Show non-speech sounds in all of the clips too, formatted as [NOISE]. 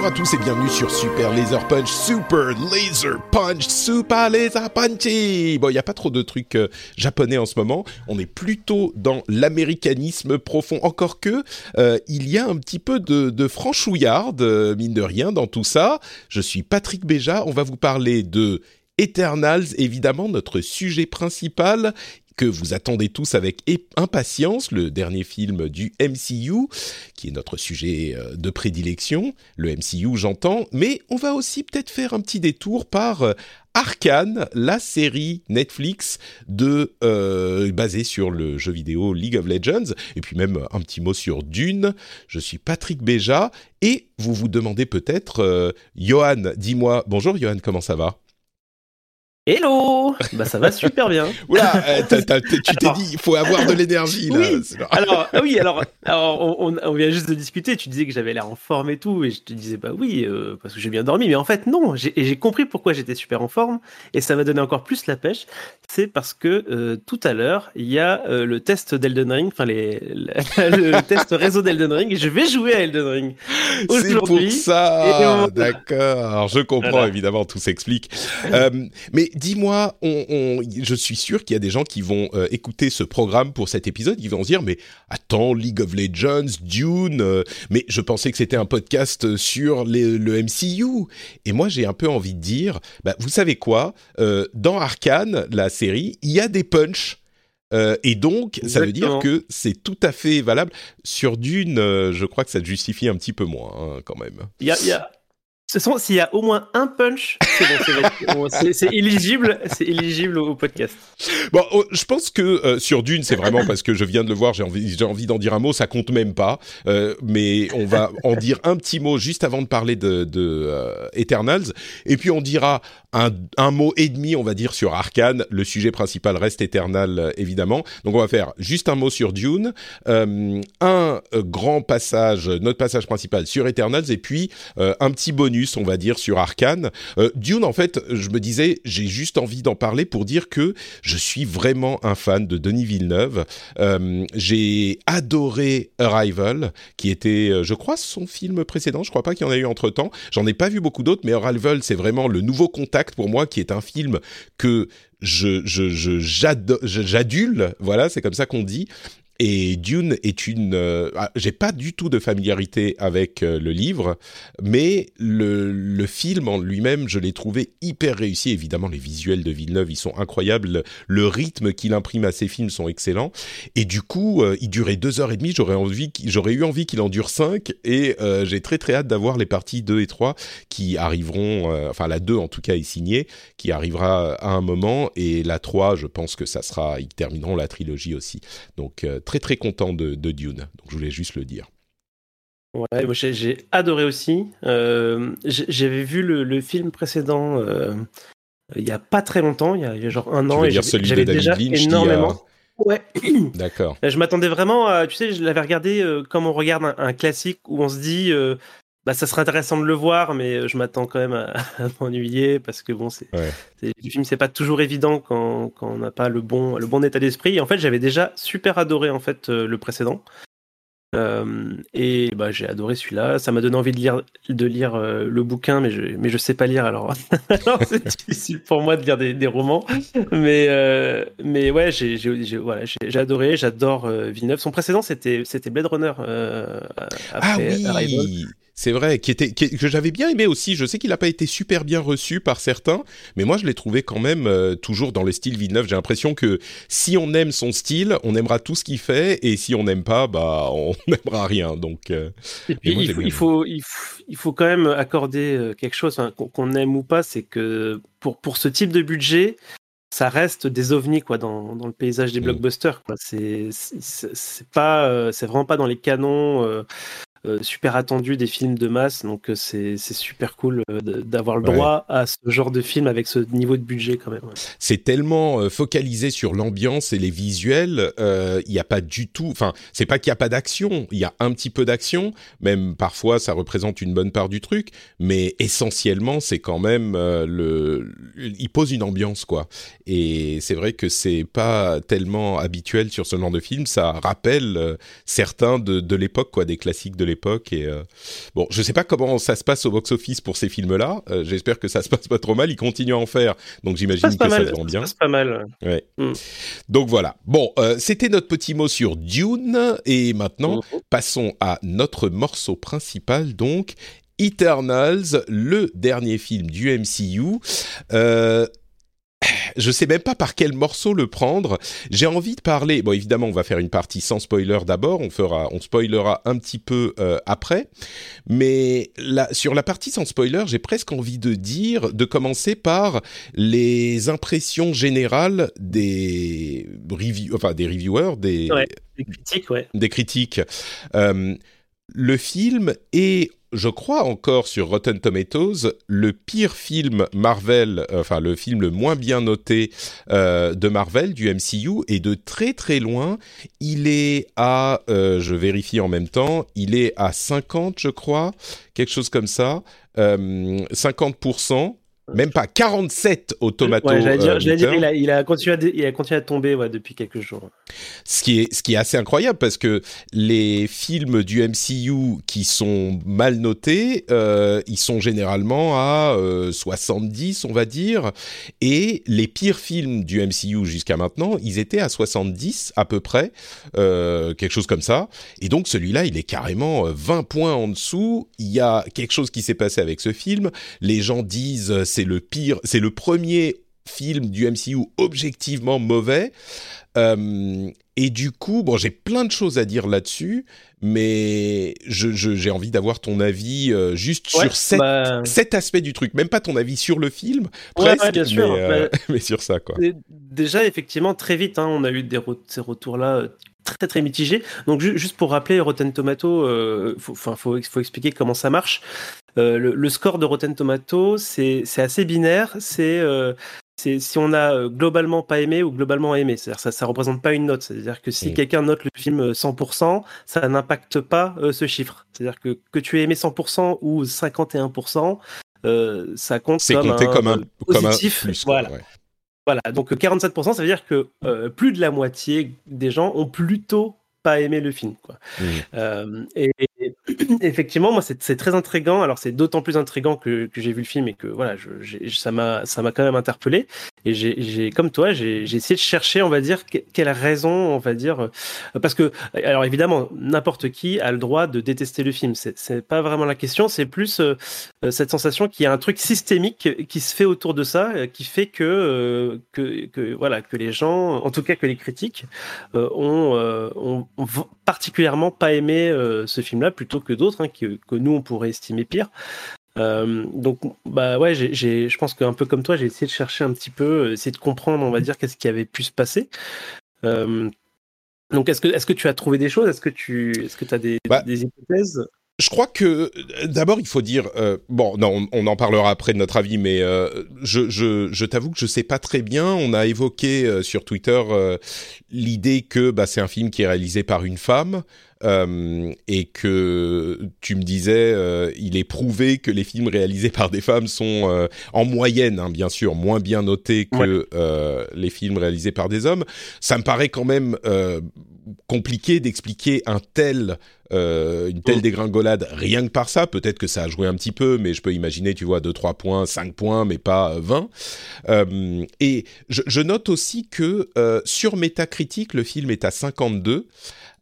Bonjour à tous et bienvenue sur Super Laser Punch, Super Laser Punch, Super Laser Punchy. Bon, il n'y a pas trop de trucs euh, japonais en ce moment. On est plutôt dans l'américanisme profond. Encore que, euh, il y a un petit peu de, de franchouillarde, euh, mine de rien, dans tout ça. Je suis Patrick Béja. On va vous parler de Eternals, évidemment, notre sujet principal que vous attendez tous avec impatience, le dernier film du MCU, qui est notre sujet euh, de prédilection, le MCU j'entends, mais on va aussi peut-être faire un petit détour par euh, Arkane, la série Netflix euh, basée sur le jeu vidéo League of Legends, et puis même un petit mot sur Dune. Je suis Patrick Béja, et vous vous demandez peut-être, Johan, dis-moi, bonjour Johan, comment ça va? Hello Bah ça va super bien. [LAUGHS] Oula, euh, tu t'es dit, il faut avoir de l'énergie là. Oui. Alors ah oui, alors, alors on, on, vient juste de discuter. Tu disais que j'avais l'air en forme et tout, et je te disais bah oui euh, parce que j'ai bien dormi, mais en fait non. J'ai compris pourquoi j'étais super en forme, et ça m'a donné encore plus la pêche. C'est parce que euh, tout à l'heure il y a le test d'Elden Ring, enfin les le test réseau d'Elden Ring, et je vais jouer à Elden Ring aujourd'hui. C'est pour ça. D'accord. Je comprends voilà. évidemment, tout s'explique. mais dis-moi, on, on, je suis sûr qu'il y a des gens qui vont euh, écouter ce programme pour cet épisode, qui vont se dire mais attends, League of Legends, Dune, euh, mais je pensais que c'était un podcast sur les, le MCU. Et moi, j'ai un peu envie de dire, bah, vous savez quoi, euh, dans Arkane, la série, il y a des punchs. Euh, et donc, Exactement. ça veut dire que c'est tout à fait valable. Sur Dune, euh, je crois que ça justifie un petit peu moins, hein, quand même. Il y a, y a, s'il y a au moins un punch, c'est bon, éligible, c'est éligible au podcast. Bon, oh, je pense que euh, sur Dune, c'est vraiment parce que je viens de le voir, j'ai envie, j'ai envie d'en dire un mot, ça compte même pas, euh, mais on va en dire un petit mot juste avant de parler de, de euh, Eternals, et puis on dira un, mot et demi, on va dire, sur Arkane. Le sujet principal reste Eternal, euh, évidemment. Donc on va faire juste un mot sur Dune, euh, un grand passage, notre passage principal sur Eternals, et puis un petit bonus on va dire, sur Arkane. Euh, Dune, en fait, je me disais, j'ai juste envie d'en parler pour dire que je suis vraiment un fan de Denis Villeneuve. Euh, j'ai adoré Arrival, qui était, euh, je crois, son film précédent. Je crois pas qu'il y en a eu entre temps. J'en ai pas vu beaucoup d'autres, mais Arrival, c'est vraiment le nouveau contact pour moi, qui est un film que je, j'adule, voilà, c'est comme ça qu'on dit. Et Dune est une. Euh, ah, J'ai pas du tout de familiarité avec euh, le livre, mais le, le film en lui-même, je l'ai trouvé hyper réussi. Évidemment, les visuels de Villeneuve, ils sont incroyables. Le rythme qu'il imprime à ses films sont excellents. Et du coup, euh, il durait deux heures et demie. J'aurais envie, j'aurais eu envie qu'il en dure cinq. Et j'ai très très hâte d'avoir les parties 2 et 3 qui arriveront. Enfin, la 2 en tout cas est signée, qui arrivera à un moment. Et la 3, je pense que ça sera. Ils termineront la trilogie aussi. Donc très content de, de, Dune. Donc je voulais juste le dire. Ouais, j'ai adoré aussi. Euh, J'avais vu le, le, film précédent euh, il y a pas très longtemps, il y a, il y a genre un an, et j'avais déjà Lynch énormément. A... Ouais. [CLEARS THROAT] D'accord. Je m'attendais vraiment à, tu sais, je l'avais regardé euh, comme on regarde un, un, classique où on se dit, euh, bah, ça serait intéressant de le voir, mais je m'attends quand même à, [LAUGHS] à m'ennuyer parce que bon, c'est ouais. le film, c'est pas toujours évident quand, quand on n'a pas le bon, le bon état d'esprit. En fait, j'avais déjà super adoré en fait euh, le précédent. Euh, et bah, j'ai adoré celui-là. Ça m'a donné envie de lire, de lire euh, le bouquin, mais je, mais je sais pas lire, alors, [LAUGHS] alors c'est [LAUGHS] difficile pour moi de lire des, des romans. Mais, euh, mais ouais, j'ai voilà, adoré, j'adore euh, Villeneuve. Son précédent, c'était Blade Runner. ah oui, c'est vrai, qui était que j'avais bien aimé aussi. Je sais qu'il n'a pas été super bien reçu par certains, mais moi je l'ai trouvé quand même euh, toujours dans le style Villeneuve. J'ai l'impression que si on aime son style, on aimera tout ce qu'il fait, et si on n'aime pas, bah [LAUGHS] on n'aimera rien. Donc, euh, il, faut, il, faut, quand même accorder euh, quelque chose, hein, qu'on aime ou pas, c'est que pour pour ce type de budget, ça reste des ovnis quoi dans, dans le paysage des mm. blockbusters quoi c'est c'est pas c'est vraiment pas dans les canons euh, super attendu des films de masse, donc euh, c'est super cool euh, d'avoir le droit à ce genre de film avec ce niveau de budget quand même. C'est tellement focalisé sur l'ambiance et les visuels, il n'y a pas du tout, enfin c'est pas qu'il n'y a pas d'action, il y a un petit peu d'action, même parfois ça représente une bonne part du truc, mais essentiellement c'est quand même le, il pose une ambiance quoi. Et c'est vrai que c'est pas tellement habituel sur ce genre de film, ça rappelle certains de, de l'époque quoi, des classiques de l'époque. Et euh, bon, je sais pas comment ça se passe au box-office pour ces films-là. Euh, j'espère que ça se passe pas trop mal. Ils continuent à en faire, donc j'imagine que ça se vend bien. Ça pas mal. Ouais. Mm. Donc voilà. Bon, euh, c'était notre petit mot sur Dune, et maintenant mm-hmm. passons à notre morceau principal, donc. Eternals, le dernier film du MCU. Euh, je sais même pas par quel morceau le prendre. J'ai envie de parler. Bon, évidemment, on va faire une partie sans spoiler d'abord. On fera, on spoilera un petit peu euh, après. Mais là, sur la partie sans spoiler, j'ai presque envie de dire, de commencer par les impressions générales des review, enfin des reviewers, des, des critiques, ouais. Des critiques. Euh, le film est je crois encore sur Rotten Tomatoes, le pire film Marvel, enfin le film le moins bien noté euh, de Marvel, du MCU, et de très très loin, il est à, euh, je vérifie en même temps, il est à 50 je crois, quelque chose comme ça, euh, 50%, même pas 47 au tomato. Ouais, j'allais dire, euh, dire il, a, il, a, continué à, il a continué à tomber ouais, depuis quelques jours. Ce qui, est, ce qui est assez incroyable parce que les films du MCU qui sont mal notés, euh, ils sont généralement à euh, 70, on va dire. Et les pires films du MCU jusqu'à maintenant, ils étaient à 70 à peu près, euh, quelque chose comme ça. Et donc celui-là, il est carrément 20 euh, points en dessous. Il y a quelque chose qui s'est passé avec ce film. Les gens disent euh, c'est le pire, c'est le premier film du MCU objectivement mauvais. Euh, et du coup, bon, j'ai plein de choses à dire là-dessus, mais j'ai je, envie d'avoir ton avis euh, juste sur cet, bah, cet, aspect du truc, même pas ton avis sur le film, presque, bien sûr, mais, euh, [LAUGHS] mais, sur ça, quoi. Déjà, effectivement, très vite, hein, on a eu des ces retours-là très très mitigés. Donc, juste pour rappeler, Rotten Tomato, faut, faut, faut, expliquer comment ça marche. Euh, le, le, score de Rotten Tomato, c'est assez binaire. C'est euh, si on a euh, globalement pas aimé ou globalement aimé. C'est-à-dire ça, ça représente pas une note. C'est-à-dire que si quelqu'un note le film 100%, ça n'impacte pas ce chiffre. C'est-à-dire que que tu aies aimé 100% ou 51%, euh, ça compte comme, compté un, comme un positif. Comme un plus, voilà. Ouais. Voilà. Donc 47%, ça veut dire que plus de la moitié des gens ont plutôt pas aimé le film. Quoi. Mmh. Euh, et, effectivement, moi, c'est très intrigant. Alors, c'est d'autant plus intrigant que, j'ai vu le film et que voilà, je, ça m'a quand même interpellé. Et j'ai, comme toi, j'ai essayé de chercher, on va dire, quelle raison, on va dire, euh, parce que, alors évidemment, n'importe qui a le droit de détester le film. C'est pas vraiment la question. C'est plus euh, euh, cette sensation qu'il y a un truc systémique qui se fait autour de ça, qui fait que, que, voilà, que les gens, en tout cas que les critiques, euh, ont, particulièrement pas aimé ce film-là plutôt que d'autres hein, que, que, nous on pourrait estimer pire. Euh, donc bah ouais, j'ai, je pense qu'un peu comme toi, j'ai essayé de chercher un petit peu, euh, essayer de comprendre, on va dire, qu'est-ce qui avait pu se passer. Euh, donc est-ce que est-ce que tu as trouvé des choses? Est-ce que tu est-ce que tu as des, bah, des hypothèses? Je crois que d'abord il faut dire euh, bon non on, on, en parlera après de notre avis mais euh, je, je, je t'avoue que je sais pas très bien on a évoqué euh, sur Twitter euh, l'idée que bah, c'est un film qui est réalisé par une femme euh, et que tu me disais il est prouvé que les films réalisés par des femmes sont en moyenne hein, bien sûr moins bien notés que ouais. les films réalisés par des hommes ça me paraît quand même compliqué d'expliquer un tel une telle dégringolade rien que par ça. Peut-être que ça a joué un petit peu, mais je peux imaginer, tu vois, 2, 3 points, 5 points, mais pas 20. et je, je, note aussi que sur Metacritic, le film est à 52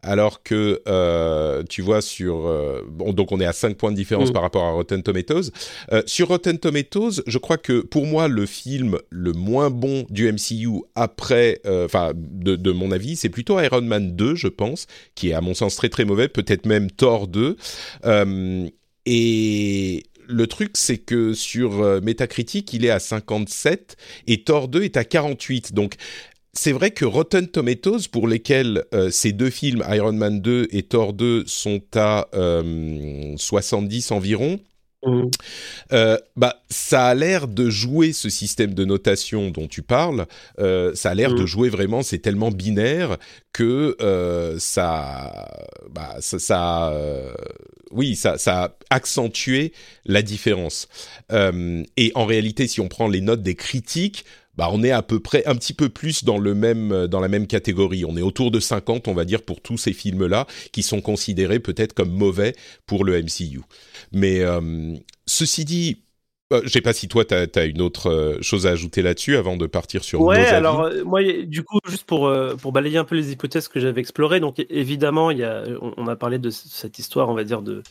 alors que euh, tu vois sur euh, bon, donc on est à 5 points de différence mm. par rapport à Rotten Tomatoes. Euh, sur Rotten Tomatoes, je crois que pour moi le film le moins bon du MCU après enfin de, de, mon avis, c'est plutôt Iron Man 2, je pense, qui est à mon sens très très mauvais, peut-être même Thor 2. et le truc, c'est que sur Metacritic, il est à 57 et Thor 2 est à 48. Donc, c'est vrai que Rotten Tomatoes, pour lesquels euh, ces deux films, Iron Man 2 et Thor 2, sont à 70 euh, environ, mmh. euh, bah, ça a l'air de jouer ce système de notation dont tu parles. ça a l'air de mmh. jouer vraiment, c'est tellement binaire que ça, bah, ça, oui, ça, ça, a accentué la différence. et en réalité, si on prend les notes des critiques, bah, on est à peu près un petit peu plus dans le même euh, dans la même catégorie. On est autour de 50, on va dire, pour tous ces films-là qui sont considérés peut-être comme mauvais pour le MCU. Mais euh, ceci dit, euh, je sais pas si toi, tu as, une autre chose à ajouter là-dessus avant de partir sur ouais, alors moi, du coup, juste pour, pour balayer un peu les hypothèses que j'avais explorées, donc évidemment, il y a, on, a parlé de cette histoire, on va dire, de,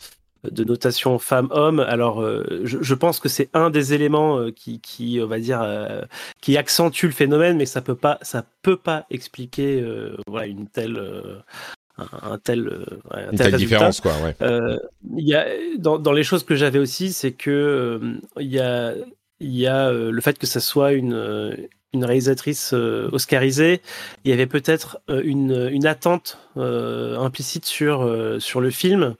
de notation femme-homme. Alors, euh, je, pense que c'est un des éléments euh, qui, qui, on va dire, euh, qui accentue le phénomène, mais ça peut pas, ça peut pas expliquer, voilà, une telle, un, tel, une telle différence, quoi. Y a dans, dans, les choses que j'avais aussi, c'est que il y a, y a le fait que ça soit une une réalisatrice oscarisée, il y avait peut-être une, une attente implicite sur, sur le film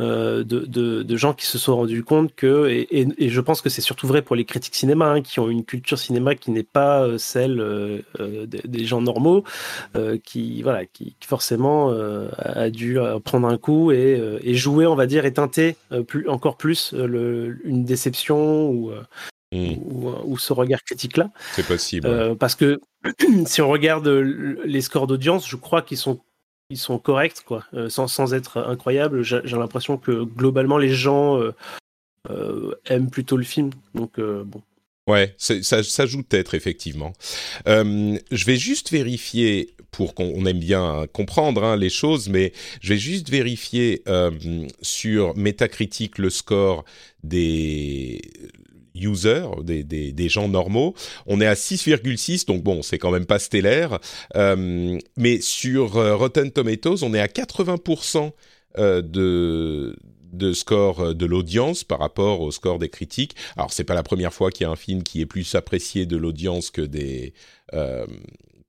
euh, de, gens qui se sont rendus compte que, et, je pense que c'est surtout vrai pour les critiques cinéma, hein, qui ont une culture cinéma qui n'est pas euh, celle euh, des, gens normaux, qui, voilà, qui, forcément a dû prendre un coup et, jouer, on va dire, et teinter plus, encore plus une déception ou, hmm. ou, ce regard critique-là. C'est possible. parce que [CLEARS THROAT] si on regarde les scores d'audience, je crois qu'ils sont ils sont corrects, quoi, euh, sans, sans, être incroyables. J'ai l'impression que globalement, les gens euh, euh, aiment plutôt le film. Donc, bon. Ouais, ça, joue peut-être, effectivement. je vais juste vérifier, pour qu'on aime bien comprendre hein, les choses, mais je vais juste vérifier sur Metacritic le score des users, des, gens normaux. On est à 6,6, donc bon, c'est quand même pas stellaire. Euh, mais sur euh, Rotten Tomatoes, on est à 80% euh, de score de l'audience par rapport au score des critiques. Alors c'est pas la première fois qu'il y a un film qui est plus apprécié de l'audience que des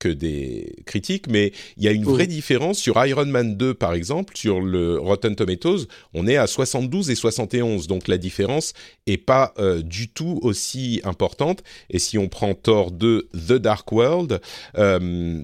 que des critiques, mais il y a une vraie différence sur Iron Man 2 par exemple, sur le Rotten Tomatoes, on est à 72 et 71, donc la différence est pas euh, du tout aussi importante. Et si on prend Thor 2 The Dark World, euh,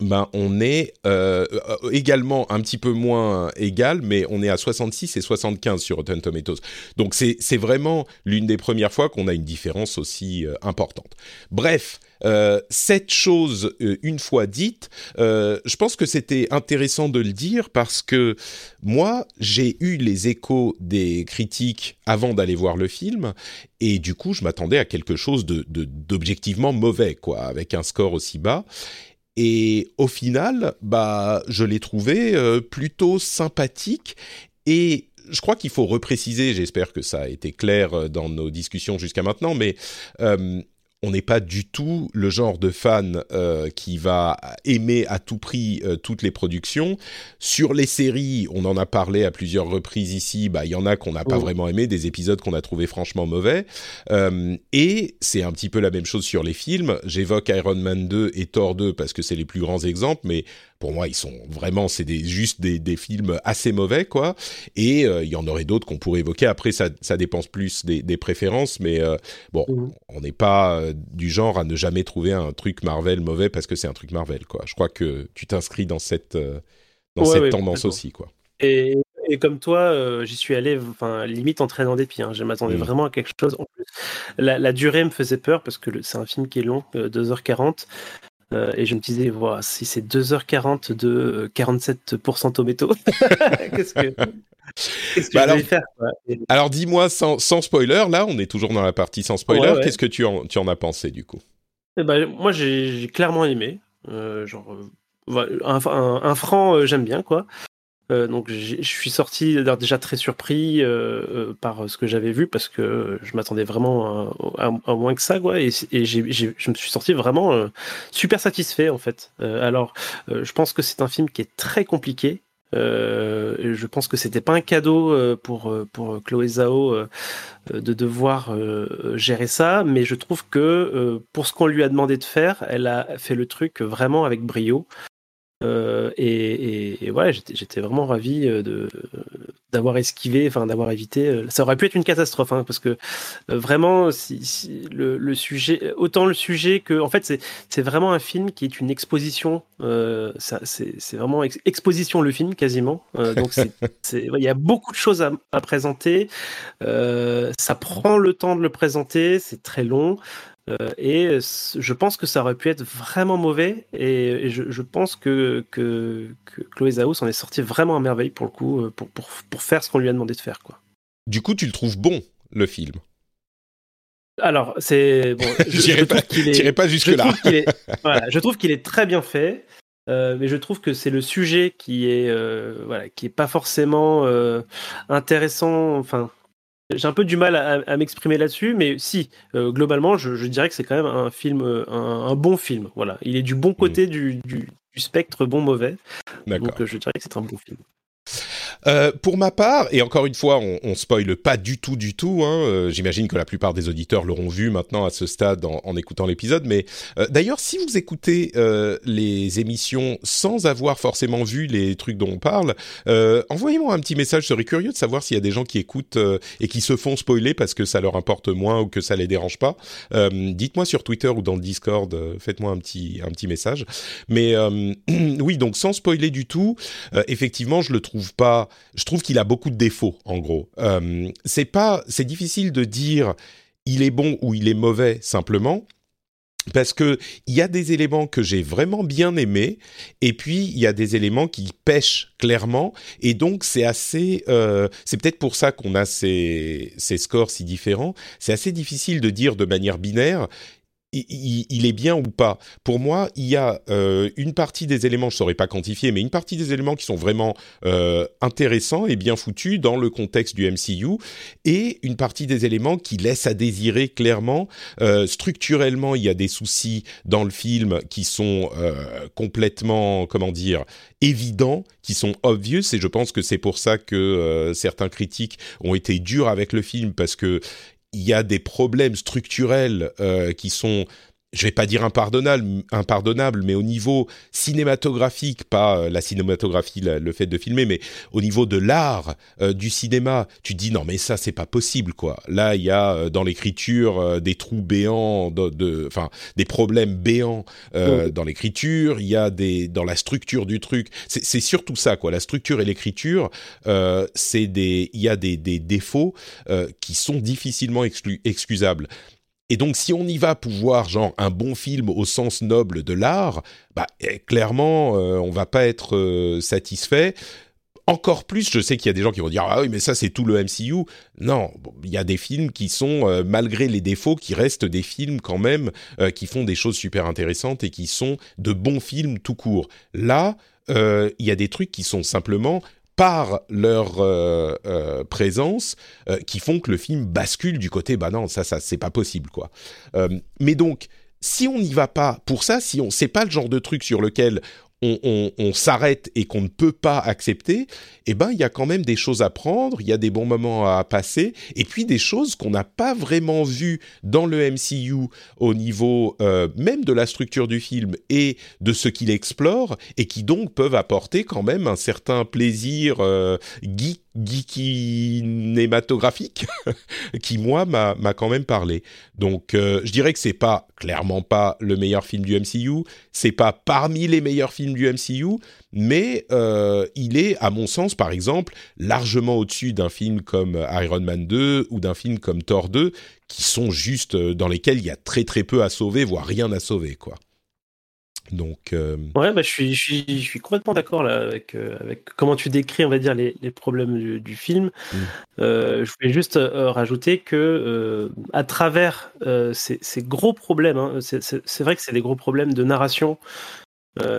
ben on est euh, également un petit peu moins égal, mais on est à 66 et 75 sur Rotten Tomatoes. Donc c'est vraiment l'une des premières fois qu'on a une différence aussi importante. Bref, euh, cette chose, euh, une fois dite, euh, je pense que c'était intéressant de le dire parce que moi, j'ai eu les échos des critiques avant d'aller voir le film et du coup, je m'attendais à quelque chose de d'objectivement mauvais, quoi, avec un score aussi bas. Et au final, bah, je l'ai trouvé plutôt sympathique et je crois qu'il faut repréciser, j'espère que ça a été clair dans nos discussions jusqu'à maintenant, mais on n'est pas du tout le genre de fan euh, qui va aimer à tout prix euh, toutes les productions. Sur les séries, on en a parlé à plusieurs reprises ici, bah, il y en a qu'on n'a pas oh. vraiment aimé, des épisodes qu'on a trouvé franchement mauvais. Euh, et c'est un petit peu la même chose sur les films. J'évoque Iron Man 2 et Thor 2 parce que c'est les plus grands exemples, mais pour moi, ils sont vraiment, c'est des, juste des, des, films assez mauvais, quoi. Et euh, il y en aurait d'autres qu'on pourrait évoquer. Après, ça, ça dépense plus des, des préférences, mais euh, bon, mmh. on n'est pas euh, du genre à ne jamais trouver un truc Marvel mauvais parce que c'est un truc Marvel, quoi. Je crois que tu t'inscris dans cette, dans cette tendance aussi, quoi. Et, et comme toi, j'y suis allé, enfin, limite en traînant des pieds. Hein. Je m'attendais mmh. vraiment à quelque chose. En plus, la, la, durée me faisait peur parce que c'est un film qui est long, 2h40. Et je me disais, voilà, si c'est 2h40 de 47% tomato, [LAUGHS] qu'est-ce que, qu'est-ce que Bah je alors- vais faire Alors dis-moi sans, sans spoiler, là on est toujours dans la partie sans spoiler, Ouais, ouais. qu'est-ce que tu en, tu en as pensé du coup? Eh ben, moi, j'ai j'ai clairement aimé. Euh, genre, euh, un, un- un franc, euh, j'aime bien, quoi. Euh, donc, je suis sorti déjà très surpris euh, euh, par ce que j'avais vu parce que je m'attendais vraiment à, moins que ça, quoi. Et, et j'ai- je me suis sorti vraiment euh, super satisfait, en fait. Euh, alors, je pense que c'est un film qui est très compliqué. Je pense que c'était pas un cadeau pour pour Chloé Zhao de devoir gérer ça, mais je trouve que pour ce qu'on lui a demandé de faire, elle a fait le truc vraiment avec brio. Euh, et, et, et ouais, j'étais vraiment ravi euh, de d'avoir esquivé, enfin d'avoir évité. euh, Ça aurait pu être une catastrophe, hein, parce que euh, vraiment, si, si le, le sujet, autant le sujet que, en fait, c'est vraiment un film qui est une exposition. Euh, c'est vraiment ex- exposition le film quasiment. Donc ouais, [LAUGHS] il y a beaucoup de choses à, à présenter. Ça prend le temps de le présenter, c'est très long. Euh, et je pense que ça aurait pu être vraiment mauvais. Et, et je, je pense que, que, que Chloé Zhao s'en est sortie vraiment à merveille pour le coup, euh, pour, pour, pour faire ce qu'on lui a demandé de faire. Quoi. Du coup tu le trouves bon le film? Alors, c'est. Bon, [LAUGHS] je, je pas, est. pas Je jusque-là. trouve qu'il est, [LAUGHS] voilà, je trouve qu'il est très bien fait, euh, mais je trouve que c'est le sujet qui est, euh, voilà, qui est pas forcément euh, intéressant. Enfin, j'ai un peu du mal à, à m'exprimer là-dessus, mais si, euh, globalement, je, je dirais que c'est quand même un film, euh, un, un bon film. Voilà, il est du bon côté du, du, du spectre bon mauvais, donc euh, je dirais que c'est un bon film. Euh, pour ma part, et encore une fois, on, on spoile pas du tout, du tout. Hein, euh, J'imagine que la plupart des auditeurs l'auront vu maintenant à ce stade en, en écoutant l'épisode. Mais euh, d'ailleurs, si vous écoutez euh, les émissions sans avoir forcément vu les trucs dont on parle, euh, envoyez-moi un petit message. Je serais curieux de savoir s'il y a des gens qui écoutent et qui se font spoiler parce que ça leur importe moins ou que ça les dérange pas. Dites-moi sur Twitter ou dans le Discord. Faites-moi un petit un petit message. Mais [CLEARS THROAT] oui, donc sans spoiler du tout, effectivement, je le trouve pas. Je trouve qu'il a beaucoup de défauts, en gros. Euh, c'est pas, c'est difficile de dire il est bon ou il est mauvais simplement. Parce que il y a des éléments que j'ai vraiment bien aimés, et puis il y a des éléments qui pêchent clairement, et donc c'est assez, euh, c'est peut-être pour ça qu'on a ces, ces scores si différents. C'est assez difficile de dire de manière binaire il, est bien ou pas. Pour moi, il y a euh, une partie des éléments, je saurais pas quantifier, mais une partie des éléments qui sont vraiment euh, intéressants et bien foutus dans le contexte du MCU, et une partie des éléments qui laissent à désirer clairement. Euh, structurellement, il y a des soucis dans le film qui sont complètement, comment dire, évidents, qui sont obvious, et je pense que c'est pour ça que certains critiques ont été durs avec le film parce que il y a des problèmes structurels euh, qui sont, je vais pas dire impardonnables, impardonnables, mais au niveau cinématographique, pas euh, la cinématographie, la- le fait de filmer, mais au niveau de l'art euh, du cinéma, tu te dis non mais ça c'est pas possible quoi. Là il y a euh, dans l'écriture euh, des trous béants, de, de- enfin des problèmes béants euh, dans l'écriture. Il y a des dans la structure du truc. C'est surtout ça quoi. La structure et l'écriture, euh, c'est des, il y a des, des défauts euh, qui sont difficilement exclu- excusables. Et donc, si on y va pour voir genre un bon film au sens noble de l'art, bah eh, clairement, euh, on va pas être euh, satisfait. Encore plus, je sais qu'il y a des gens qui vont dire ah oui mais ça c'est tout le MCU. Non, il y a des films qui sont euh, malgré les défauts qui restent des films quand même qui font des choses super intéressantes et qui sont de bons films tout court. Là, il y a des trucs qui sont simplement par leur euh, euh, présence euh, qui font que le film bascule du côté bah non ça ça c'est pas possible quoi. Mais donc si on n'y va pas pour ça, si on c'est pas le genre de truc sur lequel on, s'arrête et qu'on ne peut pas accepter, eh ben il y a quand même des choses à prendre, il y a des bons moments à passer, et puis des choses qu'on n'a pas vraiment vues dans le MCU au niveau euh, même de la structure du film et de ce qu'il explore, et qui donc peuvent apporter quand même un certain plaisir euh, geek geekinématographique [LAUGHS] qui moi m'a m'a quand même parlé. Donc euh, je dirais que c'est pas clairement pas le meilleur film du MCU, c'est pas parmi les meilleurs films du MCU, mais euh, il est à mon sens par exemple largement au-dessus d'un film comme Iron Man 2 ou d'un film comme Thor 2 qui sont juste euh, dans lesquels il y a très très peu à sauver voire rien à sauver quoi. Donc, euh, ouais, bah, je suis, je suis, je suis complètement d'accord là avec, euh, avec comment tu décris, on va dire, les, les problèmes du, du film. Mm. Euh, je voulais juste rajouter que à travers ces, ces, gros problèmes, hein, c'est vrai que c'est des gros problèmes de narration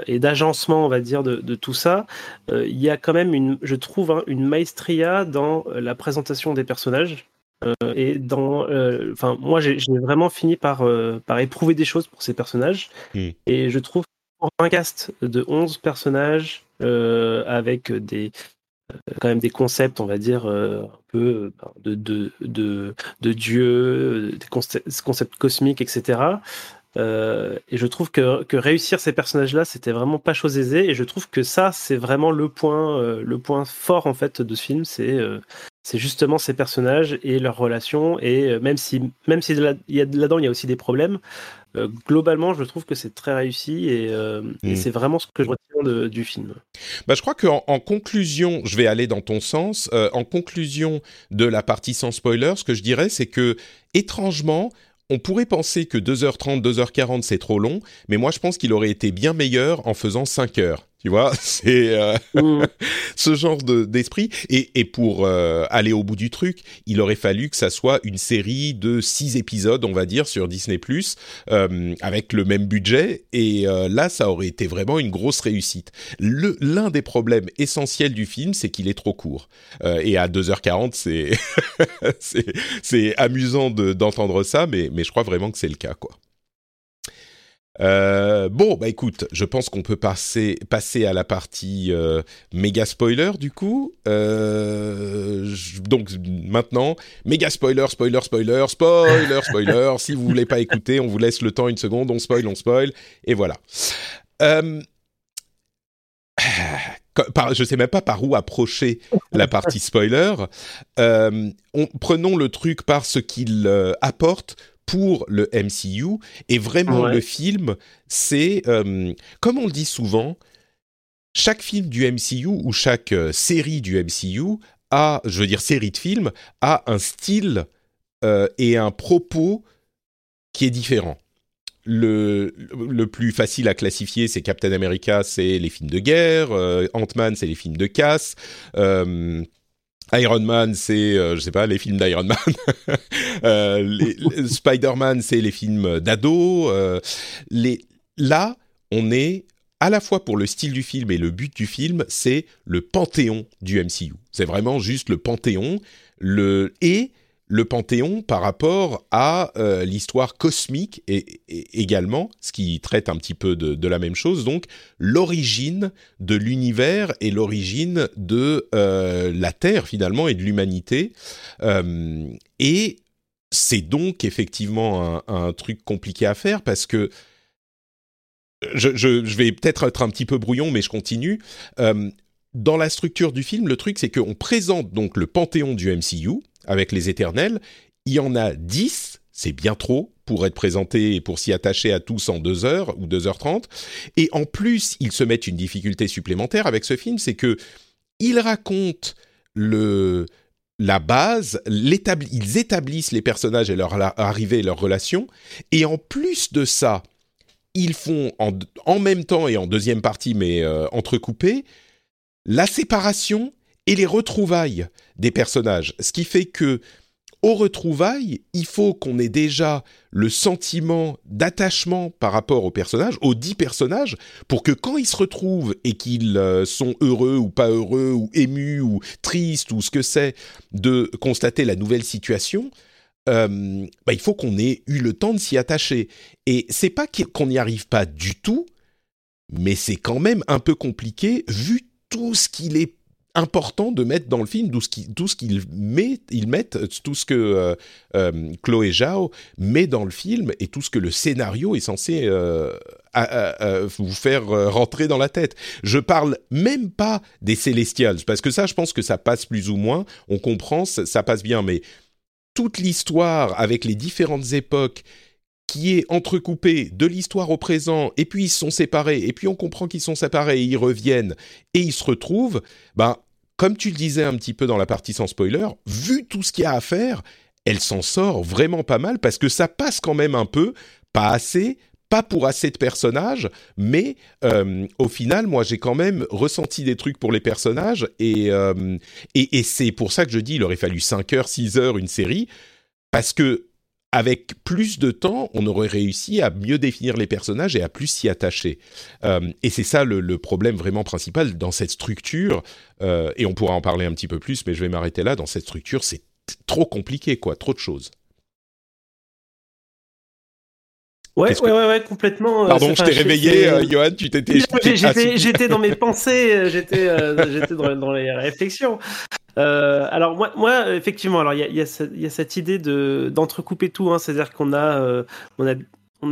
et d'agencement, on va dire, de, de tout ça. Il y a quand même une, je trouve, hein, une maestria dans la présentation des personnages. Euh, et dans, euh, enfin, moi, j'ai vraiment fini par, euh, par éprouver des choses pour ces personnages. Mm. Et je trouve pour un cast de 11 personnages avec des quand même des concepts, on va dire, un peu de, de, de, de dieux, des concepts cosmiques, etc. Euh, et je trouve que, que réussir ces personnages-là, c'était vraiment pas chose aisée. Et je trouve que ça, c'est vraiment le point, euh, le point fort en fait de ce film, c'est euh, c'est justement ces personnages et leurs relations. Et même si même si là-dedans il y a aussi des problèmes, globalement, je trouve que c'est très réussi et, mmh. et c'est vraiment ce que je retiens de, du film. Bah, je crois qu'en en conclusion, je vais aller dans ton sens. en conclusion de la partie sans spoiler, ce que je dirais, c'est que étrangement, on pourrait penser que 2h30, 2h40 c'est trop long, mais moi je pense qu'il aurait été bien meilleur en faisant 5 heures. Tu vois, [LAUGHS] c'est euh, mmh. [LAUGHS] ce genre de d'esprit. Et, et pour euh, aller au bout du truc, il aurait fallu que ça soit une série de six épisodes, on va dire, sur Disney Plus, euh, avec le même budget. Et euh, là, ça aurait été vraiment une grosse réussite. Le l'un des problèmes essentiels du film, c'est qu'il est trop court. Euh, et à 2h40, [LAUGHS] c'est c'est amusant d'entendre ça, mais mais je crois vraiment que c'est le cas, quoi. Euh, bon, bah écoute, je pense qu'on peut passer, passer à la partie euh, méga spoiler du coup. Euh, donc maintenant, méga spoiler, spoiler, spoiler, spoiler, spoiler. si vous voulez pas écouter, on vous laisse le temps une seconde, on spoil, on spoil, et voilà. Par, je sais même pas par où approcher la partie spoiler. On, prenons le truc par ce qu'il apporte pour le MCU. Et vraiment, ouais. le film, c'est, euh, comme on le dit souvent, chaque film du MCU ou chaque euh, série du MCU a, je veux dire série de films, a un style euh, et un propos qui est différent. Le, le plus facile à classifier, c'est Captain America, c'est les films de guerre. Ant-Man, c'est les films de casse. Iron Man, c'est, euh, je sais pas, les films d'Iron Man. [LAUGHS] euh, [LAUGHS] Spider-Man, c'est les films d'ado. Euh, les... Là, on est à la fois pour le style du film et le but du film, c'est le panthéon du MCU. C'est vraiment juste le panthéon. Le et le Panthéon par rapport à euh, l'histoire cosmique et, également, ce qui traite un petit peu de, la même chose, donc l'origine de l'univers et l'origine de euh, la Terre finalement et de l'humanité. Euh, et c'est donc effectivement un, truc compliqué à faire parce que je, je, vais peut-être être un petit peu brouillon, mais je continue. Dans la structure du film, le truc c'est qu'on présente donc le panthéon du MCU, avec les éternels. Il y en a 10, c'est bien trop pour être présenté et pour s'y attacher à tous en 2 heures ou 2h30. Et en plus, ils se mettent une difficulté supplémentaire avec ce film, c'est que il raconte le la base, ils établissent les personnages et leur arrivée leurs relations, et en plus de ça, ils font en, même temps et en deuxième partie, mais euh, la séparation et les retrouvailles des personnages. Ce qui fait que aux retrouvailles, il faut qu'on ait déjà le sentiment d'attachement par rapport aux personnages, aux dix personnages, pour que quand ils se retrouvent et qu'ils euh, sont heureux ou pas heureux, ou émus, ou tristes, ou ce que c'est, de constater la nouvelle situation, euh, bah, il faut qu'on ait eu le temps de s'y attacher. Et c'est pas qu'on n'y arrive pas du tout, mais c'est quand même un peu compliqué vu tout ce qu'il est important de mettre dans le film tout ce qu'ils mettent tout ce que euh, euh, Chloé Zhao met dans le film et tout ce que le scénario est censé euh, vous faire rentrer dans la tête. Je parle même pas des Celestials parce que ça je pense que ça passe plus ou moins, on comprend ça passe bien mais toute l'histoire avec les différentes époques qui est entrecoupé de l'histoire au présent, et puis ils sont séparés, et puis on comprend qu'ils sont séparés, et ils reviennent, et ils se retrouvent, ben, comme tu le disais un petit peu dans la partie sans spoiler, vu tout ce qu'il y a à faire, elle s'en sort vraiment pas mal, parce que ça passe quand même un peu, pas assez, pas pour assez de personnages, mais euh, au final, moi, j'ai quand même ressenti des trucs pour les personnages, et, euh, et, et c'est pour ça que je dis, il aurait fallu 5 heures, 6 heures, une série, parce que avec plus de temps, on aurait réussi à mieux définir les personnages et à plus s'y attacher. Euh, et c'est ça le, le, problème vraiment principal dans cette structure, euh, et on pourra en parler un petit peu plus, mais je vais m'arrêter là, dans cette structure, c'est trop compliqué, quoi, trop de choses. Ouais, ouais, ouais, ouais, complètement. Euh, Pardon, je t'ai réveillé, euh, Johan, tu t'étais. [LAUGHS] J'étais dans mes pensées, j'étais j'étais dans, dans, les réflexions. Euh, alors moi, moi, effectivement, alors il y a, cette idée de d'entrecouper tout, hein, c'est-à-dire qu'on a, euh, on a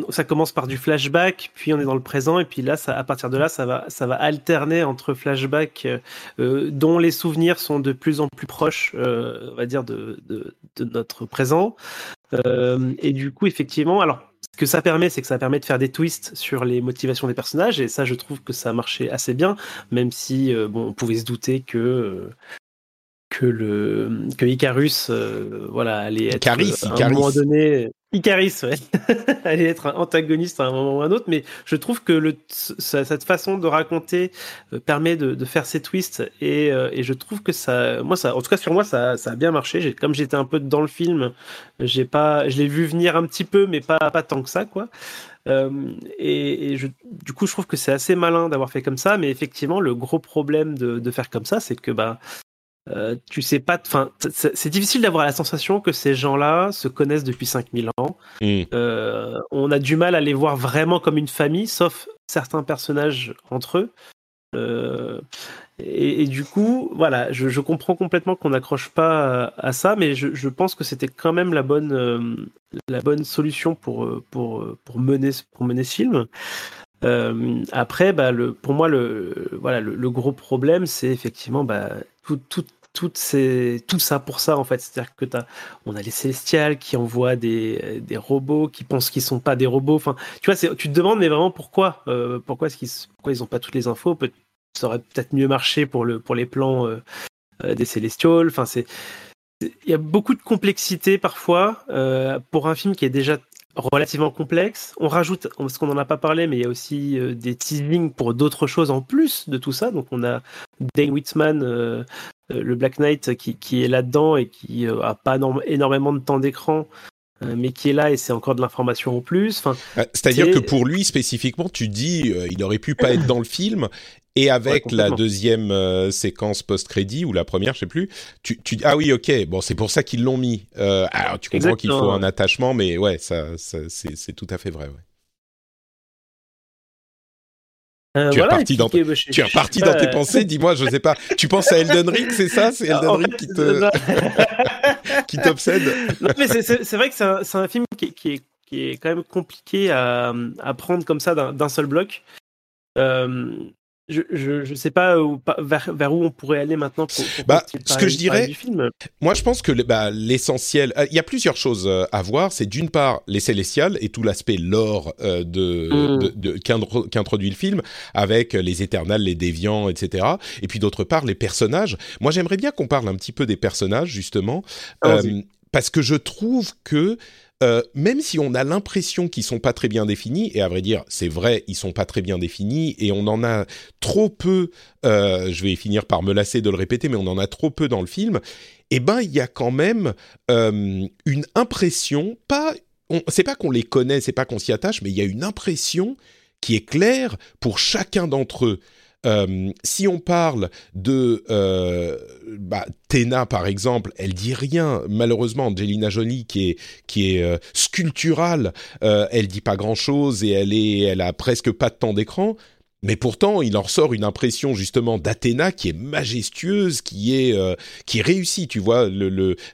ça commence par du flashback, puis on est dans le présent, et puis là, à partir de là, ça va, ça va alterner entre flashback euh, dont les souvenirs sont de plus en plus proches, on va dire, de, de, notre présent. et du coup, effectivement, alors ce que ça permet, c'est que ça permet de faire des twists sur les motivations des personnages, et ça, je trouve que ça marchait assez bien, même si bon, on pouvait se douter que que le que Icarus, euh, voilà, allait être Icaris, à Icaris. un moment donné. Icaris, ouais, [LAUGHS] allait être un antagoniste à un moment ou un autre, mais je trouve que le, cette façon de raconter permet de, de faire ces twists et, et, je trouve que ça, moi ça, en tout cas sur moi ça, ça a bien marché. Comme j'étais un peu dans le film, j'ai pas, je l'ai vu venir un petit peu, mais pas pas tant que ça quoi. Euh, et, et je, du coup, je trouve que c'est assez malin d'avoir fait comme ça, mais effectivement, le gros problème de, de faire comme ça, c'est que bah euh, tu sais pas, enfin, c'est difficile d'avoir la sensation que ces gens-là se connaissent depuis 5000 ans. Mm. Euh, on a du mal à les voir vraiment comme une famille, sauf certains personnages entre eux. Euh, et, et, du coup, voilà, je, je comprends complètement qu'on n'accroche pas à, à, ça, mais je, je pense que c'était quand même la bonne, euh, la bonne solution pour, pour, pour, mener, pour mener ce film. Euh, après, bah, le, pour moi, le, voilà, le, le gros problème, c'est effectivement bah, tout, tout, toutes ces, tout ça pour ça en fait. C'est-à-dire que as, on a les célestials qui envoient des, des robots qui pensent qu'ils sont pas des robots. Enfin, tu vois, tu te demandes mais vraiment pourquoi, euh, pourquoi est-ce qu'ils, pourquoi ils ont pas toutes les infos? Ça aurait peut-être mieux marché pour le, pour les plans euh, euh, des célestials. Enfin, c'est, il y a beaucoup de complexité parfois pour un film qui est déjà relativement complexe. On rajoute, parce qu'on n'en a pas parlé, mais il y a aussi euh, des teasings pour d'autres choses en plus de tout ça. Donc on a Dane Whitman, euh, le Black Knight, qui, qui est là-dedans et qui euh, a pas énormément de temps d'écran. Mais qui est là et c'est encore de l'information en plus. Enfin, C'est-à-dire que pour lui spécifiquement, tu dis, il aurait pu pas être dans le film et avec ouais, la deuxième euh, séquence post-crédit ou la première, je sais plus, tu, tu ah oui, ok, bon, c'est pour ça qu'ils l'ont mis. Euh, alors tu comprends qu'il faut un attachement, mais ouais, ça, ça c'est tout à fait vrai. Ouais. Euh, tu, voilà, es reparti dans, puis, bah, je, tu es reparti dans tes pensées, dis-moi, je sais pas. Tu penses à Elden Ring, c'est ça? C'est Elden Ring qui te [LAUGHS] qui t'obsède? Non, mais c'est vrai que c'est un, un, film qui, qui, est, qui est quand même compliqué à, à prendre comme ça d'un seul bloc. Euh, je, je, je sais pas où, vers, vers où on pourrait aller maintenant pour, pour bah, ce que je dirais moi je pense que bah, l'essentiel il y a plusieurs choses à voir. C'est d'une part les célestials et tout l'aspect lore euh, de, mm. de, de qu'introduit le film avec les éternels les déviants etc et puis d'autre part les personnages. Moi j'aimerais bien qu'on parle un petit peu des personnages justement euh, parce que je trouve que euh, même si on a l'impression qu'ils sont pas très bien définis, et à vrai dire, c'est vrai, ils sont pas très bien définis, et on en a trop peu. Euh, je vais finir par me lasser de le répéter, mais on en a trop peu dans le film. Eh ben, il y a quand même euh, une impression, pas, c'est pas qu'on les connaît, c'est pas qu'on s'y attache, mais il y a une impression qui est claire pour chacun d'entre eux. Euh, si on parle de euh, bah, Tena par exemple, elle dit rien. Malheureusement, Angelina Jolie qui est qui est euh, sculpturale, elle dit pas grand chose et elle est elle a presque pas de temps d'écran. Mais pourtant, il en ressort une impression justement d'Athéna qui est majestueuse, qui est euh, qui est réussie. Tu vois,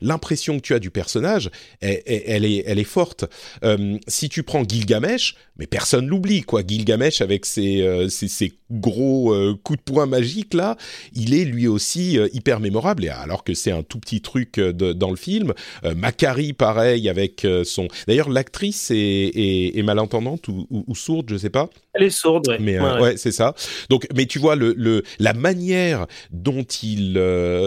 l'impression que tu as du personnage, elle, est elle est forte. Euh, si tu prends Gilgamesh, mais personne l'oublie quoi. Gilgamesh avec euh, ses, ses, gros euh, coups de poing magiques là, il est lui aussi euh, hyper mémorable. Et alors que c'est un tout petit truc de, dans le film, Macari pareil avec son. D'ailleurs, l'actrice est, est, est malentendante ou, ou, ou sourde, je sais pas Elle est sourde, ouais. Mais ouais, c'est ça. Donc, mais tu vois le, le la manière dont il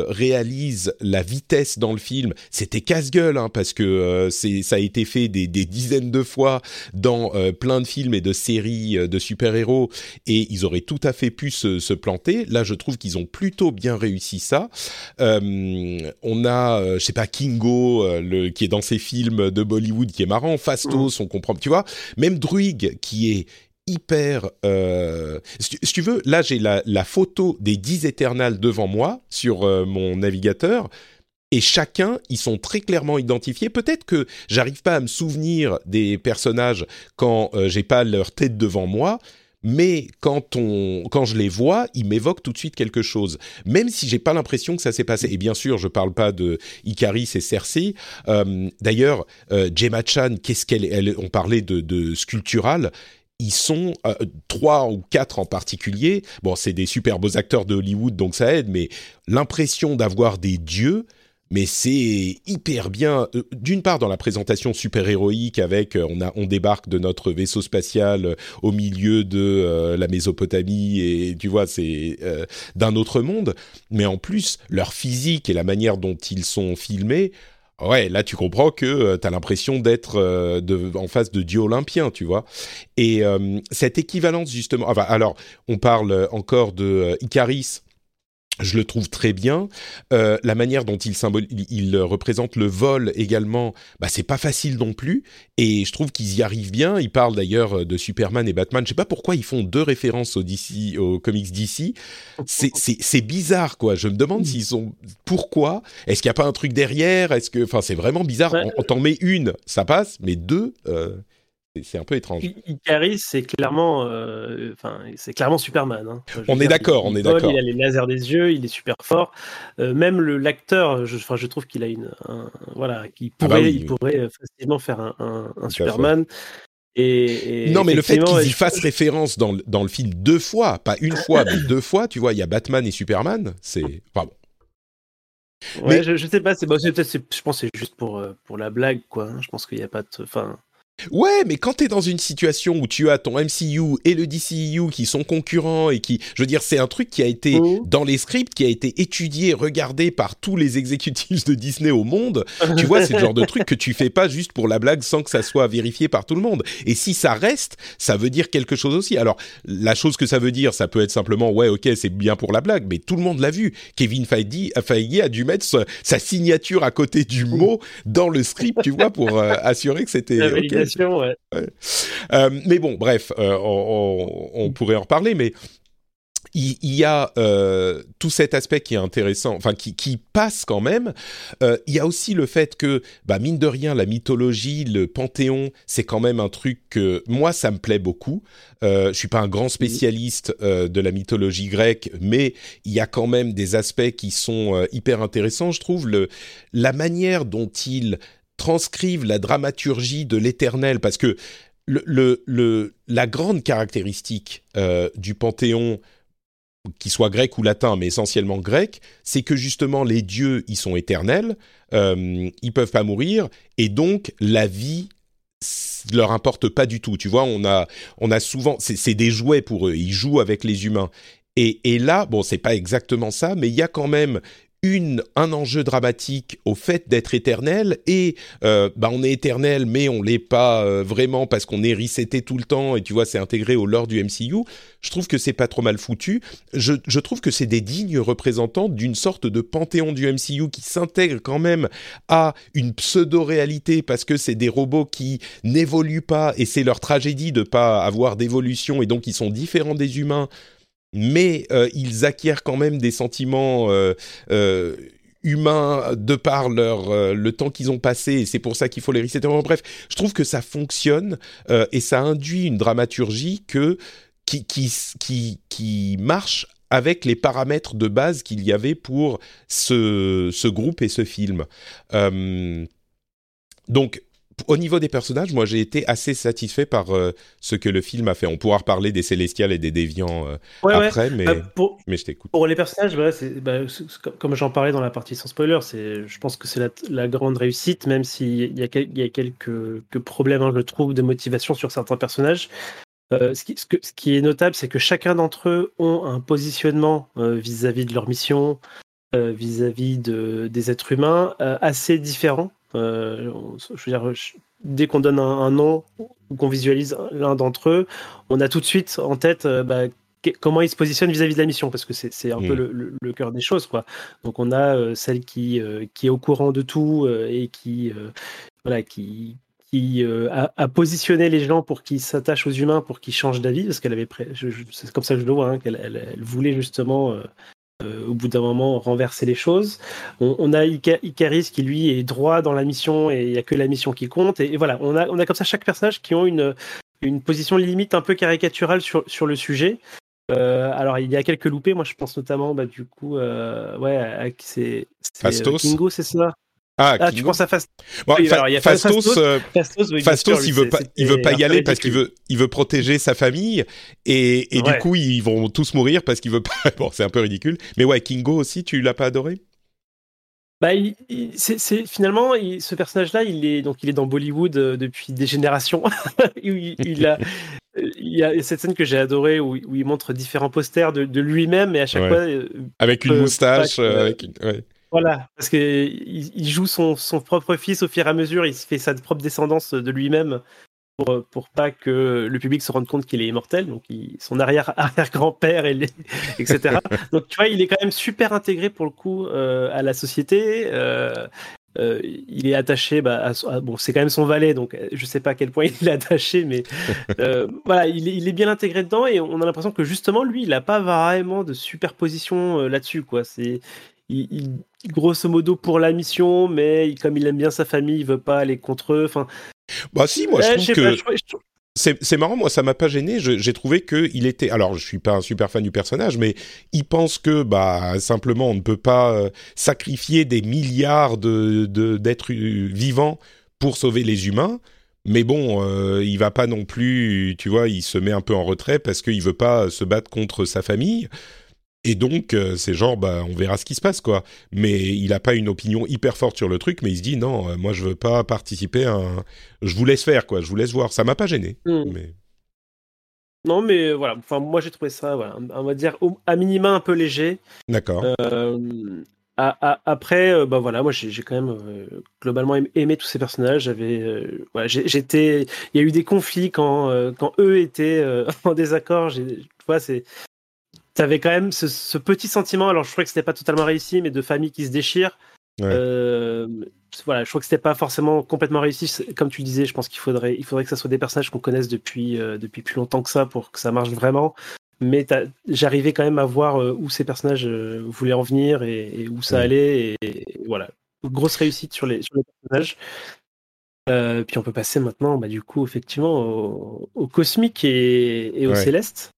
réalise la vitesse dans le film, c'était casse-gueule, hein, parce que c'est ça a été fait des, des dizaines de fois dans plein de films et de séries de super-héros, et ils auraient tout à fait pu se, se planter. Là, je trouve qu'ils ont plutôt bien réussi ça. on a, je sais pas, Kingo, le qui est dans ces films de Bollywood, qui est marrant, Fastos, mm. on comprend, tu vois, même Druig, qui est hyper... Euh, si, tu veux, là j'ai la, photo des 10 éternels devant moi sur euh, mon navigateur. Et chacun, ils sont très clairement identifiés. Peut-être que j'arrive pas à me souvenir des personnages quand euh, j'ai pas leur tête devant moi, mais quand on, quand je les vois, ils m'évoquent tout de suite quelque chose, même si j'ai pas l'impression que ça s'est passé. Et bien sûr, je parle pas de Icaris et Cersei. Euh, d'ailleurs, euh, Chan, qu'est-ce qu'elle, elle, on parlait de, de sculptural ils sont euh, trois ou quatre en particulier. Bon, c'est des super beaux acteurs de Hollywood, donc ça aide, mais l'impression d'avoir des dieux, mais c'est hyper bien. Euh, d'une part, dans la présentation super héroïque, avec euh, on débarque de notre vaisseau spatial euh, au milieu de la Mésopotamie et tu vois c'est d'un autre monde. Mais en plus, leur physique et la manière dont ils sont filmés. Ouais, là tu comprends que tu as l'impression d'être en face de dieux olympiens, tu vois. Et cette équivalence justement, alors on parle encore de Icaris je le trouve très bien. Euh, la manière dont il, symbole, il, représente le vol également, bah, c'est pas facile non plus. Et je trouve qu'ils y arrivent bien. Ils parlent d'ailleurs de Superman et Batman. Je sais pas pourquoi ils font deux références au DC, aux comics DC. C'est bizarre, quoi. Je me demande s'ils sont. Pourquoi? Est-ce qu'il n'y a pas un truc derrière? Est-ce que. Enfin, c'est vraiment bizarre. On, t'en met une, ça passe, mais deux. Euh, c'est un peu étrange. Icaris, c'est clairement, euh, enfin, c'est clairement Superman. Hein. On est d'accord, on est d'accord. Il a les lasers des yeux, il est super fort. Euh, même le l'acteur, je, je trouve qu'il a une, voilà, qu'il ah bah pourrait, il pourrait euh, facilement faire un, Superman. Et, non, mais le fait qu'il y fasse référence dans, dans, le film deux fois, pas une fois, mais deux fois, tu vois, il y a Batman et Superman, c'est. Enfin Ouais, je, je, sais pas, c'est, je pense que c'est juste pour, pour la blague, quoi. Hein. Je pense qu'il n'y a pas de. Enfin, Ouais, mais quand t'es dans une situation où tu as ton MCU et le DCU qui sont concurrents et qui, je veux dire, c'est un truc qui a été mmh. dans les scripts, qui a été étudié, regardé par tous les exécutifs de Disney au monde. tu vois, c'est le genre de truc que tu fais pas juste pour la blague sans que ça soit vérifié par tout le monde. Et si ça reste, ça veut dire quelque chose aussi. Alors, la chose que ça veut dire, ça peut être simplement, ouais, ok, c'est bien pour la blague, mais tout le monde l'a vu. Kevin Feige, Feige a dû mettre sa, signature à côté du mot dans le script, tu vois, pour euh, assurer que c'était euh, mais bon, bref, euh, on, pourrait en reparler, mais il, y a euh, tout cet aspect qui est intéressant, enfin qui, passe quand même. il y a aussi le fait que, bah, mine de rien, la mythologie, le panthéon, c'est quand même un truc que moi ça me plaît beaucoup. Je suis pas un grand spécialiste de la mythologie grecque, mais il y a quand même des aspects qui sont hyper intéressants. Je trouve la manière dont il transcrivent la dramaturgie de l'éternel, parce que la grande caractéristique euh, du panthéon, qu'il soit grec ou latin, mais essentiellement grec, c'est que justement les dieux, ils sont éternels, euh, ils peuvent pas mourir, et donc la vie leur importe pas du tout. Tu vois, on a, on a souvent, c'est des jouets pour eux, ils jouent avec les humains. Et, et là, bon, c'est pas exactement ça, mais il y a quand même une, un enjeu dramatique au fait d'être éternel et euh, bah on est éternel mais on l'est pas euh, vraiment parce qu'on est reseté tout le temps et tu vois c'est intégré au lore du MCU. Je trouve que c'est pas trop mal foutu. Je, je trouve que c'est des dignes représentants d'une sorte de panthéon du MCU qui s'intègre quand même à une pseudo-réalité parce que c'est des robots qui n'évoluent pas et c'est leur tragédie de pas avoir d'évolution et donc ils sont différents des humains mais euh, ils acquièrent quand même des sentiments euh, euh, humains de par leur le temps qu'ils ont passé et c'est pour ça qu'il faut les resetter. Bref, je trouve que ça fonctionne et ça induit une dramaturgie qui qui qui, qui marche avec les paramètres de base qu'il y avait pour ce, ce groupe et ce film. donc au niveau des personnages, moi j'ai été assez satisfait par euh, ce que le film a fait. On pourra reparler des Célestials et des Déviants euh, après, Mais, euh, mais je t'écoute. Pour les personnages, bah, comme j'en parlais dans la partie sans spoiler, je pense que c'est la, grande réussite, même s'il y, a, y a quelques, problèmes, hein, je trouve, de motivation sur certains personnages. ce, qui, ce, qui, est notable, c'est que chacun d'entre eux ont un positionnement vis-à-vis de leur mission, vis-à-vis de, des êtres humains, assez différent. Je veux dire, dès qu'on donne un, nom ou qu'on visualise l'un d'entre eux, on a tout de suite en tête bah, comment ils se positionnent vis-à-vis de la mission, parce que c'est un peu mm. le, cœur des choses. Quoi. Donc on a euh, celle qui, euh, qui est au courant de tout euh, et qui, voilà, qui, qui a, positionné les gens pour qu'ils s'attachent aux humains, pour qu'ils changent d'avis, parce qu'elle avait, c'est comme ça que je le vois, hein, qu'elle elle, voulait justement au bout d'un moment renverser les choses. On, a Icaris qui lui est droit dans la mission et il n'y a que la mission qui compte. Et, voilà, on a, on a comme ça chaque personnage qui ont une, une position limite un peu caricaturale sur, sur le sujet. Euh, alors, il y a quelques loupés. Moi, je pense notamment, bah, du coup, euh, ouais, c'est Fastos. Kingo, c'est ça? Ah, ah tu penses à Fastos Fastos, Fastos, il veut pas, il veut pas y aller parce qu'il veut, il veut protéger sa famille et, et du coup ils vont tous mourir parce qu'il veut pas. [LAUGHS] Bon, c'est un peu ridicule. Mais ouais, Kingo aussi, tu l'as pas adoré? Bah, c'est finalement ce personnage-là, il est donc il est dans Bollywood euh, depuis des générations. [LAUGHS] il, il, a, il y a cette scène que j'ai adorée où, il montre différents posters de, lui-même et à chaque fois euh, avec une moustache. Euh, voilà, parce que il, joue son, son, propre fils au fur et à mesure. Il se fait sa propre descendance de lui-même pour, pour pas que le public se rende compte qu'il est immortel, donc son arrière [LAUGHS] arrière grand-père et etc. [LAUGHS] donc tu vois, il est quand même super intégré pour le coup euh, à la société. Euh, euh, il est attaché, bah, à, bon, c'est quand même son valet, donc je sais pas à quel point [LAUGHS] il est attaché, mais voilà, il est, il est, bien intégré dedans et on a l'impression que justement lui, il a pas vraiment de superposition là-dessus, quoi. C'est il, grosso modo pour la mission, mais comme il aime bien sa famille, il veut pas aller contre eux. Enfin, bah si, moi je trouve que c'est marrant, moi ça m'a pas gêné. J'ai trouvé que il était. Alors je suis pas un super fan du personnage, mais il pense que bah simplement on ne peut pas euh, sacrifier des milliards de d'êtres vivants pour sauver les humains. Mais bon, euh, il va pas non plus, tu vois, il se met un peu en retrait parce qu'il veut pas se battre contre sa famille. Et donc, euh, c'est genre, bah, on verra ce qui se passe, quoi. Mais il n'a pas une opinion hyper forte sur le truc, mais il se dit, non, euh, moi, je veux pas participer à un... Je vous laisse faire, quoi, je vous laisse voir. Ça m'a pas gêné. Mais... Non, mais voilà, enfin, moi, j'ai trouvé ça, voilà, on va dire, à minima, un peu léger. D'accord. Euh, après, bah voilà, moi j'ai quand même globalement aimé, tous ces personnages. J'avais, voilà, j'étais, il y a eu des conflits quand quand eux étaient [LAUGHS] en désaccord. Tu vois, c'est avais quand même ce, petit sentiment, alors je crois que c'était pas totalement réussi, mais de famille qui se déchire. Euh, voilà, je crois que c'était pas forcément complètement réussi. Comme tu le disais, je pense qu'il faudrait, il faudrait que ça soit des personnages qu'on connaisse depuis, euh, depuis plus longtemps que ça pour que ça marche vraiment. Mais j'arrivais quand même à voir euh, où ces personnages voulaient en venir et, où ça allait. Et, voilà, grosse réussite sur les, sur les personnages. puis on peut passer maintenant, bah, du coup, effectivement, au, cosmique et, et au céleste.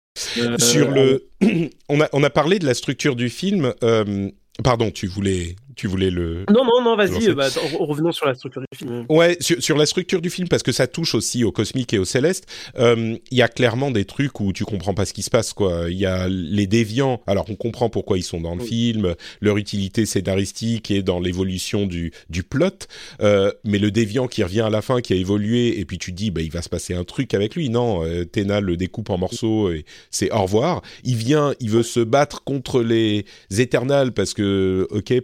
Sur le, [CLEARS THROAT] on a on a parlé de la structure du film. Euh, pardon, tu voulais tu voulais le. Non, non, non, vas-y, bah, revenons sur la structure du film. Ouais, sur, la structure du film, parce que ça touche aussi au cosmique et au céleste. Euh, il y a clairement des trucs où tu comprends pas ce qui se passe, quoi. Il y a les déviants. Alors, on comprend pourquoi ils sont dans le film, leur utilité scénaristique et dans l'évolution du, du plot. Euh, mais le déviant qui revient à la fin, qui a évolué, et puis tu dis, bah, il va se passer un truc avec lui. Non, euh, Tena le découpe en morceaux et c'est au revoir. Il vient, il veut se battre contre les éternels parce que, ok,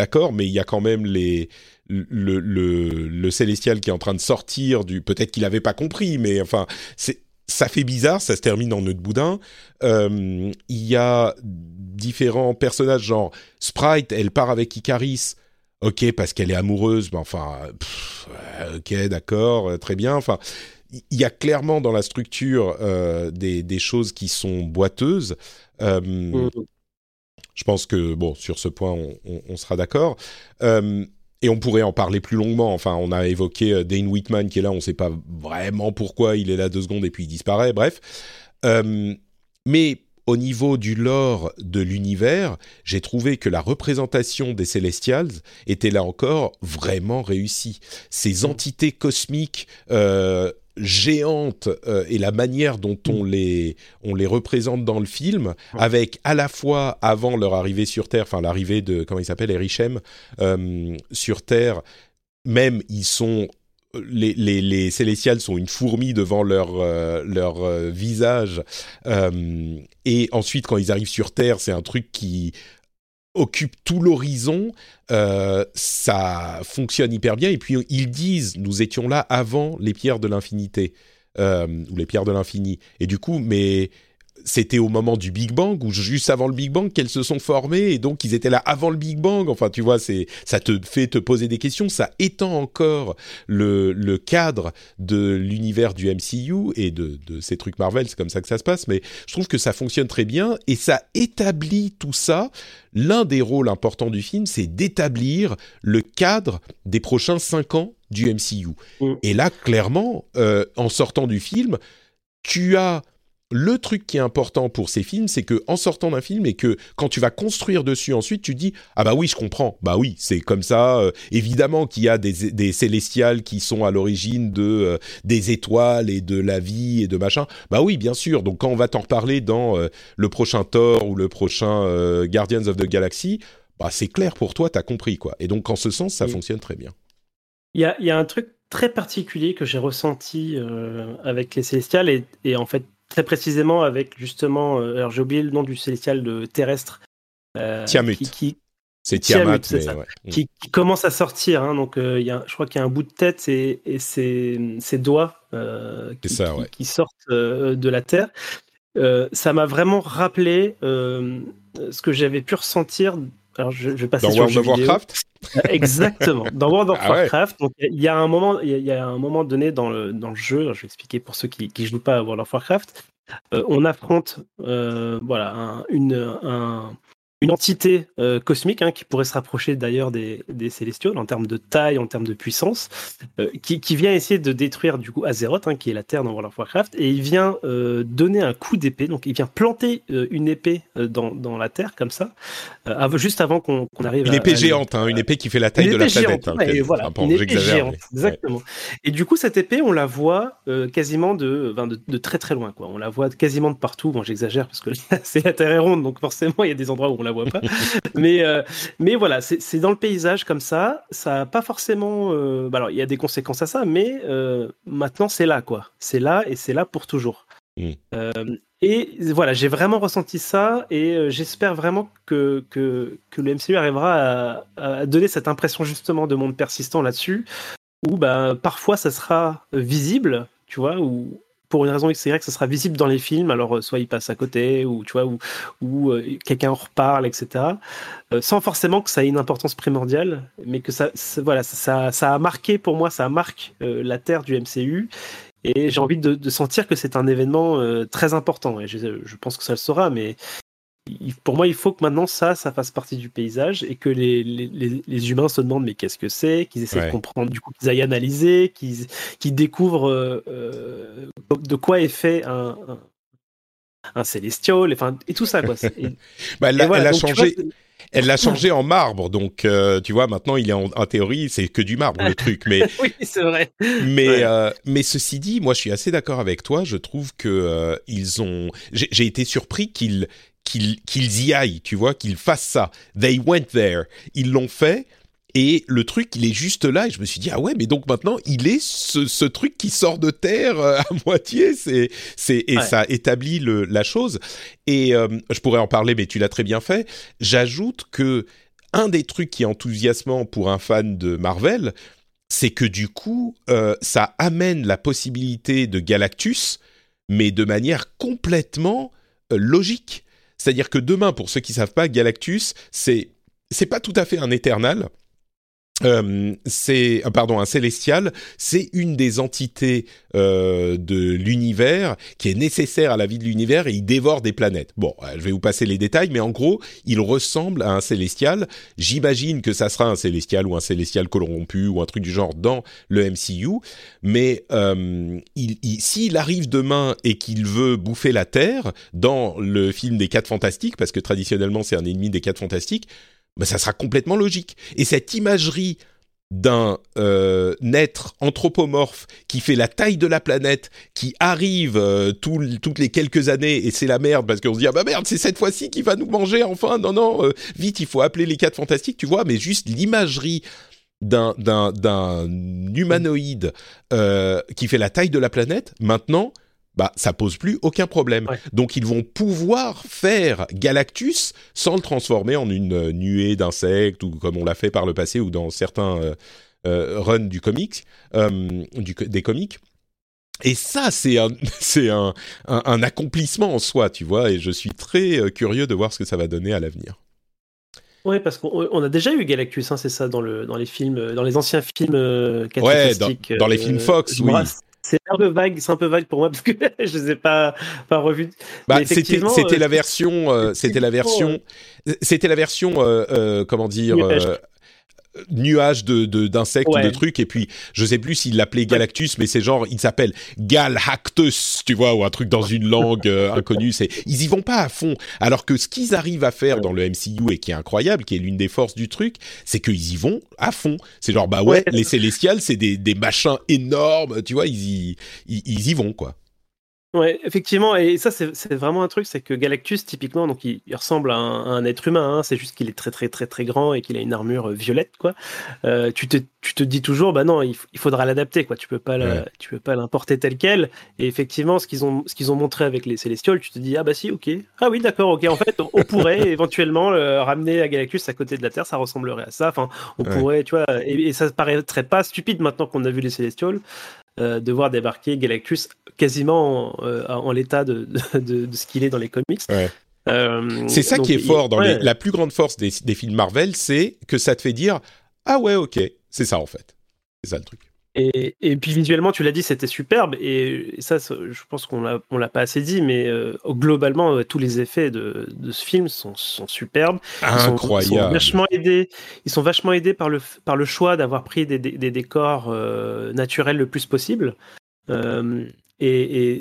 d'accord, mais il y a quand même le, le, célestial qui est en train de sortir du. Peut-être qu'il n'avait pas compris, mais enfin, ça fait bizarre, ça se termine en nœud de boudin. Euh, il y a différents personnages, genre Sprite, elle part avec Icaris. Ok, parce qu'elle est amoureuse, enfin, ok, d'accord, euh, très bien. Enfin, il y a clairement dans la structure euh, des, des, choses qui sont boiteuses. Mm. Je pense que, bon, sur ce point, on, sera d'accord. Euh, et on pourrait en parler plus longuement. Enfin, on a évoqué euh, Dane Whitman qui est là, on ne sait pas vraiment pourquoi il est là deux secondes et puis il disparaît, bref. Euh, mais au niveau du lore de l'univers, j'ai trouvé que la représentation des Celestials était là encore vraiment réussie. Ces mmh. entités cosmiques géantes euh, et la manière dont on mm. les, on les représente dans le film, avec à la fois avant leur arrivée sur Terre, enfin l'arrivée de, comment il s'appelle, Erichem, euh, sur Terre, même ils sont les, les, les Célestials sont une fourmi devant leur, leur visage. et ensuite, quand ils arrivent sur Terre, c'est un truc qui occupe tout l'horizon, euh, ça fonctionne hyper bien. Et puis ils disent, nous étions là avant les pierres de l'infinité euh, ou les pierres de l'infini. Et du coup, mais c'était au moment du Big Bang ou juste avant le Big Bang qu'elles se sont formées et donc ils étaient là avant le Big Bang. Enfin, tu vois, c'est ça te fait te poser des questions, ça étend encore le, le cadre de l'univers du MCU et de, de ces trucs Marvel. C'est comme ça que ça se passe, mais je trouve que ça fonctionne très bien et ça établit tout ça. L'un des rôles importants du film, c'est d'établir le cadre des prochains cinq ans du MCU. Mm. Et là, clairement, euh, en sortant du film, tu as le truc qui est important pour ces films, c'est que en sortant d'un film et que quand tu vas construire dessus ensuite, tu dis ah bah oui je comprends, bah oui c'est comme ça. Euh, évidemment qu'il y a des, des, célestials qui sont à l'origine de euh, des étoiles et de la vie et de machin. Bah oui bien sûr. Donc quand on va t'en reparler dans euh, le prochain Thor ou le prochain Guardians of the Galaxy, bah c'est clair pour toi, t'as compris quoi. Et donc en ce sens ça fonctionne très bien. Il y a, y a, un truc très particulier que j'ai ressenti avec les célestials et, et en fait très précisément avec justement, euh, alors j'ai oublié le nom du célestial de terrestre. Euh, Tiamut. Qui, c'est Tiamat, mais ouais. Mm. qui, commence à sortir. Hein, donc, euh, y a, je crois qu'il y a un bout de tête et, et ses, ses doigts euh, qui, ça, ouais. qui, sortent euh, de la Terre. ça m'a vraiment rappelé ce que j'avais pu ressentir. Alors, je, je vais passer Dans sur World of Warcraft [LAUGHS] Exactement. Dans World of ah Warcraft, il y a un moment, il y, a un moment donné dans le, dans le jeu, je vais expliquer pour ceux qui ne jouent pas à World of Warcraft, euh, on affronte euh, voilà, un, une, un, une entité euh, cosmique hein, qui pourrait se rapprocher d'ailleurs des, des Célestiaux en termes de taille, en termes de puissance, euh, qui, qui, vient essayer de détruire du coup Azeroth, hein, qui est la Terre dans World of Warcraft, et il vient euh, donner un coup d'épée, donc il vient planter une épée dans, dans, la Terre comme ça, juste avant qu'on qu arrive une épée à, géante, hein, une épée qui fait la taille de la planète. Hein, ouais, voilà, enfin, une épée géante, exactement. Ouais. Et du coup, cette épée, on la voit quasiment de, de, de, très très loin, quoi. On la voit quasiment de partout. Bon, j'exagère parce que [LAUGHS] c'est la Terre est ronde, donc forcément, il y a des endroits où on la voit pas. mais, euh, mais voilà, c'est dans le paysage comme ça. Ça n'a pas forcément. Euh, bah alors, il y a des conséquences à ça, mais euh, maintenant, c'est là, quoi. C'est là et c'est là pour toujours. Mmh. et voilà, j'ai vraiment ressenti ça et j'espère vraiment que, que, que, le MCU arrivera à, à, donner cette impression justement de monde persistant là-dessus, où bah, parfois ça sera visible, tu vois, pour une raison X Y, ça sera visible dans les films. Alors, euh, soit il passe à côté, ou tu vois, ou, euh, quelqu'un reparle, etc. Euh, sans forcément que ça ait une importance primordiale, mais que ça, voilà, ça, a marqué pour moi, ça marque la terre du MCU. Et j'ai envie de, sentir que c'est un événement très important. Et je, je, pense que ça le sera, mais pour moi, il faut que maintenant ça, ça fasse partie du paysage et que les, les, les humains se demandent mais qu'est-ce que c'est, qu'ils essaient ouais. de comprendre, du coup, qu'ils aillent analyser, qu'ils qu découvrent euh, de quoi est fait un, un, un célestial, enfin, et tout ça, quoi. Et, [LAUGHS] bah, elle, voilà, elle a donc, changé. Vois, elle l'a changé [LAUGHS] en marbre, donc euh, tu vois maintenant il est en, en théorie c'est que du marbre le truc, mais [LAUGHS] oui c'est vrai. Mais ouais. euh, mais ceci dit, moi je suis assez d'accord avec toi. Je trouve que euh, ils ont, j'ai été surpris qu'ils qu'ils qu'ils y aillent, tu vois, qu'ils fassent ça. They went there. Ils l'ont fait. Et le truc, il est juste là. Et je me suis dit, ah ouais, mais donc maintenant, il est ce, ce truc qui sort de terre euh, à [LAUGHS] moitié. C'est, c'est, et ouais. ça établit le, la chose. Et euh, je pourrais en parler, mais tu l'as très bien fait. J'ajoute que un des trucs qui est enthousiasmant pour un fan de Marvel, c'est que du coup, euh, ça amène la possibilité de Galactus, mais de manière complètement euh, logique. C'est-à-dire que demain, pour ceux qui savent pas, Galactus, c'est c'est pas tout à fait un éternel. Euh, c'est pardon un célestial, c'est une des entités euh, de l'univers qui est nécessaire à la vie de l'univers et il dévore des planètes. Bon, euh, je vais vous passer les détails, mais en gros, il ressemble à un célestial. J'imagine que ça sera un célestial ou un célestial corrompu ou un truc du genre dans le MCU. Mais euh, il, il, s'il arrive demain et qu'il veut bouffer la Terre dans le film des Quatre Fantastiques, parce que traditionnellement c'est un ennemi des Quatre Fantastiques ben, ça sera complètement logique. Et cette imagerie d'un euh, être anthropomorphe qui fait la taille de la planète, qui arrive euh, tout, toutes les quelques années et c'est la merde parce qu'on se dit ah bah merde c'est cette fois-ci qui va nous manger enfin non non euh, vite il faut appeler les quatre fantastiques tu vois mais juste l'imagerie d'un d'un humanoïde qui fait la taille de la planète, maintenant, bah ça pose plus aucun problème. Donc ils vont pouvoir faire Galactus sans le transformer en une euh, nuée d'insectes ou comme on l'a fait par le passé ou dans certains euh, euh runs du comics, du, des comics. Et ça, c'est un, [LAUGHS] c'est un, un, accomplissement en soi, tu vois, et je suis très curieux de voir ce que ça va donner à l'avenir. Oui, parce qu'on a déjà eu Galactus, hein, c'est ça, dans, le, dans les films, dans les anciens films euh, Ouais, dans, les films Fox, oui. C'est un peu vague, c'est un peu vague pour moi parce que [LAUGHS] je les ai pas pas revus. Bah, c'était c'était la version, c'était la version, c'était la version, comment dire, nuage de d'insectes ou de trucs et puis je sais plus s'il l'appelait Galactus mais c'est genre il s'appelle Galactus tu vois ou un truc dans une langue euh, [LAUGHS] inconnue. C'est ils y vont pas à fond. Alors que ce qu'ils arrivent à faire dans le MCU et qui est incroyable qui est l'une des forces du truc c'est qu'ils y vont à fond. C'est genre bah ouais, les Célestials c'est des des machins énormes tu vois ils y ils y vont quoi Ouais, effectivement, et ça c'est vraiment un truc, c'est que Galactus typiquement, donc il, ressemble à un, être humain, hein, c'est juste qu'il est très très très très grand et qu'il a une armure euh, violette, quoi. Euh, tu te tu te dis toujours, bah non, il, faudra l'adapter, quoi. Tu peux pas tu peux pas l'importer tel quel. Et effectivement, ce qu'ils ont ce qu'ils ont montré avec les Célestioles, tu te dis ah bah si, ok, ah oui d'accord, ok. En fait, on, pourrait [LAUGHS] éventuellement le ramener à Galactus à côté de la Terre, ça ressemblerait à ça. Enfin, on pourrait, tu vois, et, et ça paraîtrait pas stupide maintenant qu'on a vu les Célestioles. Euh, de voir débarquer Galactus quasiment en, euh, l'état de, ce qu'il est dans les comics. Euh, c'est ça qui est fort dans la plus grande force des, films Marvel, c'est que ça te fait dire ah ouais ok c'est ça en fait, c'est ça le truc. Et, puis visuellement, tu l'as dit, c'était superbe. Et, ça, je pense qu'on l'a, l'a pas assez dit, mais euh, globalement, euh, tous les effets de, ce film sont, superbes. Incroyable. Ils sont, vachement aidés. Ils sont vachement aidés par le, par le choix d'avoir pris des, décors euh, naturels le plus possible. Et,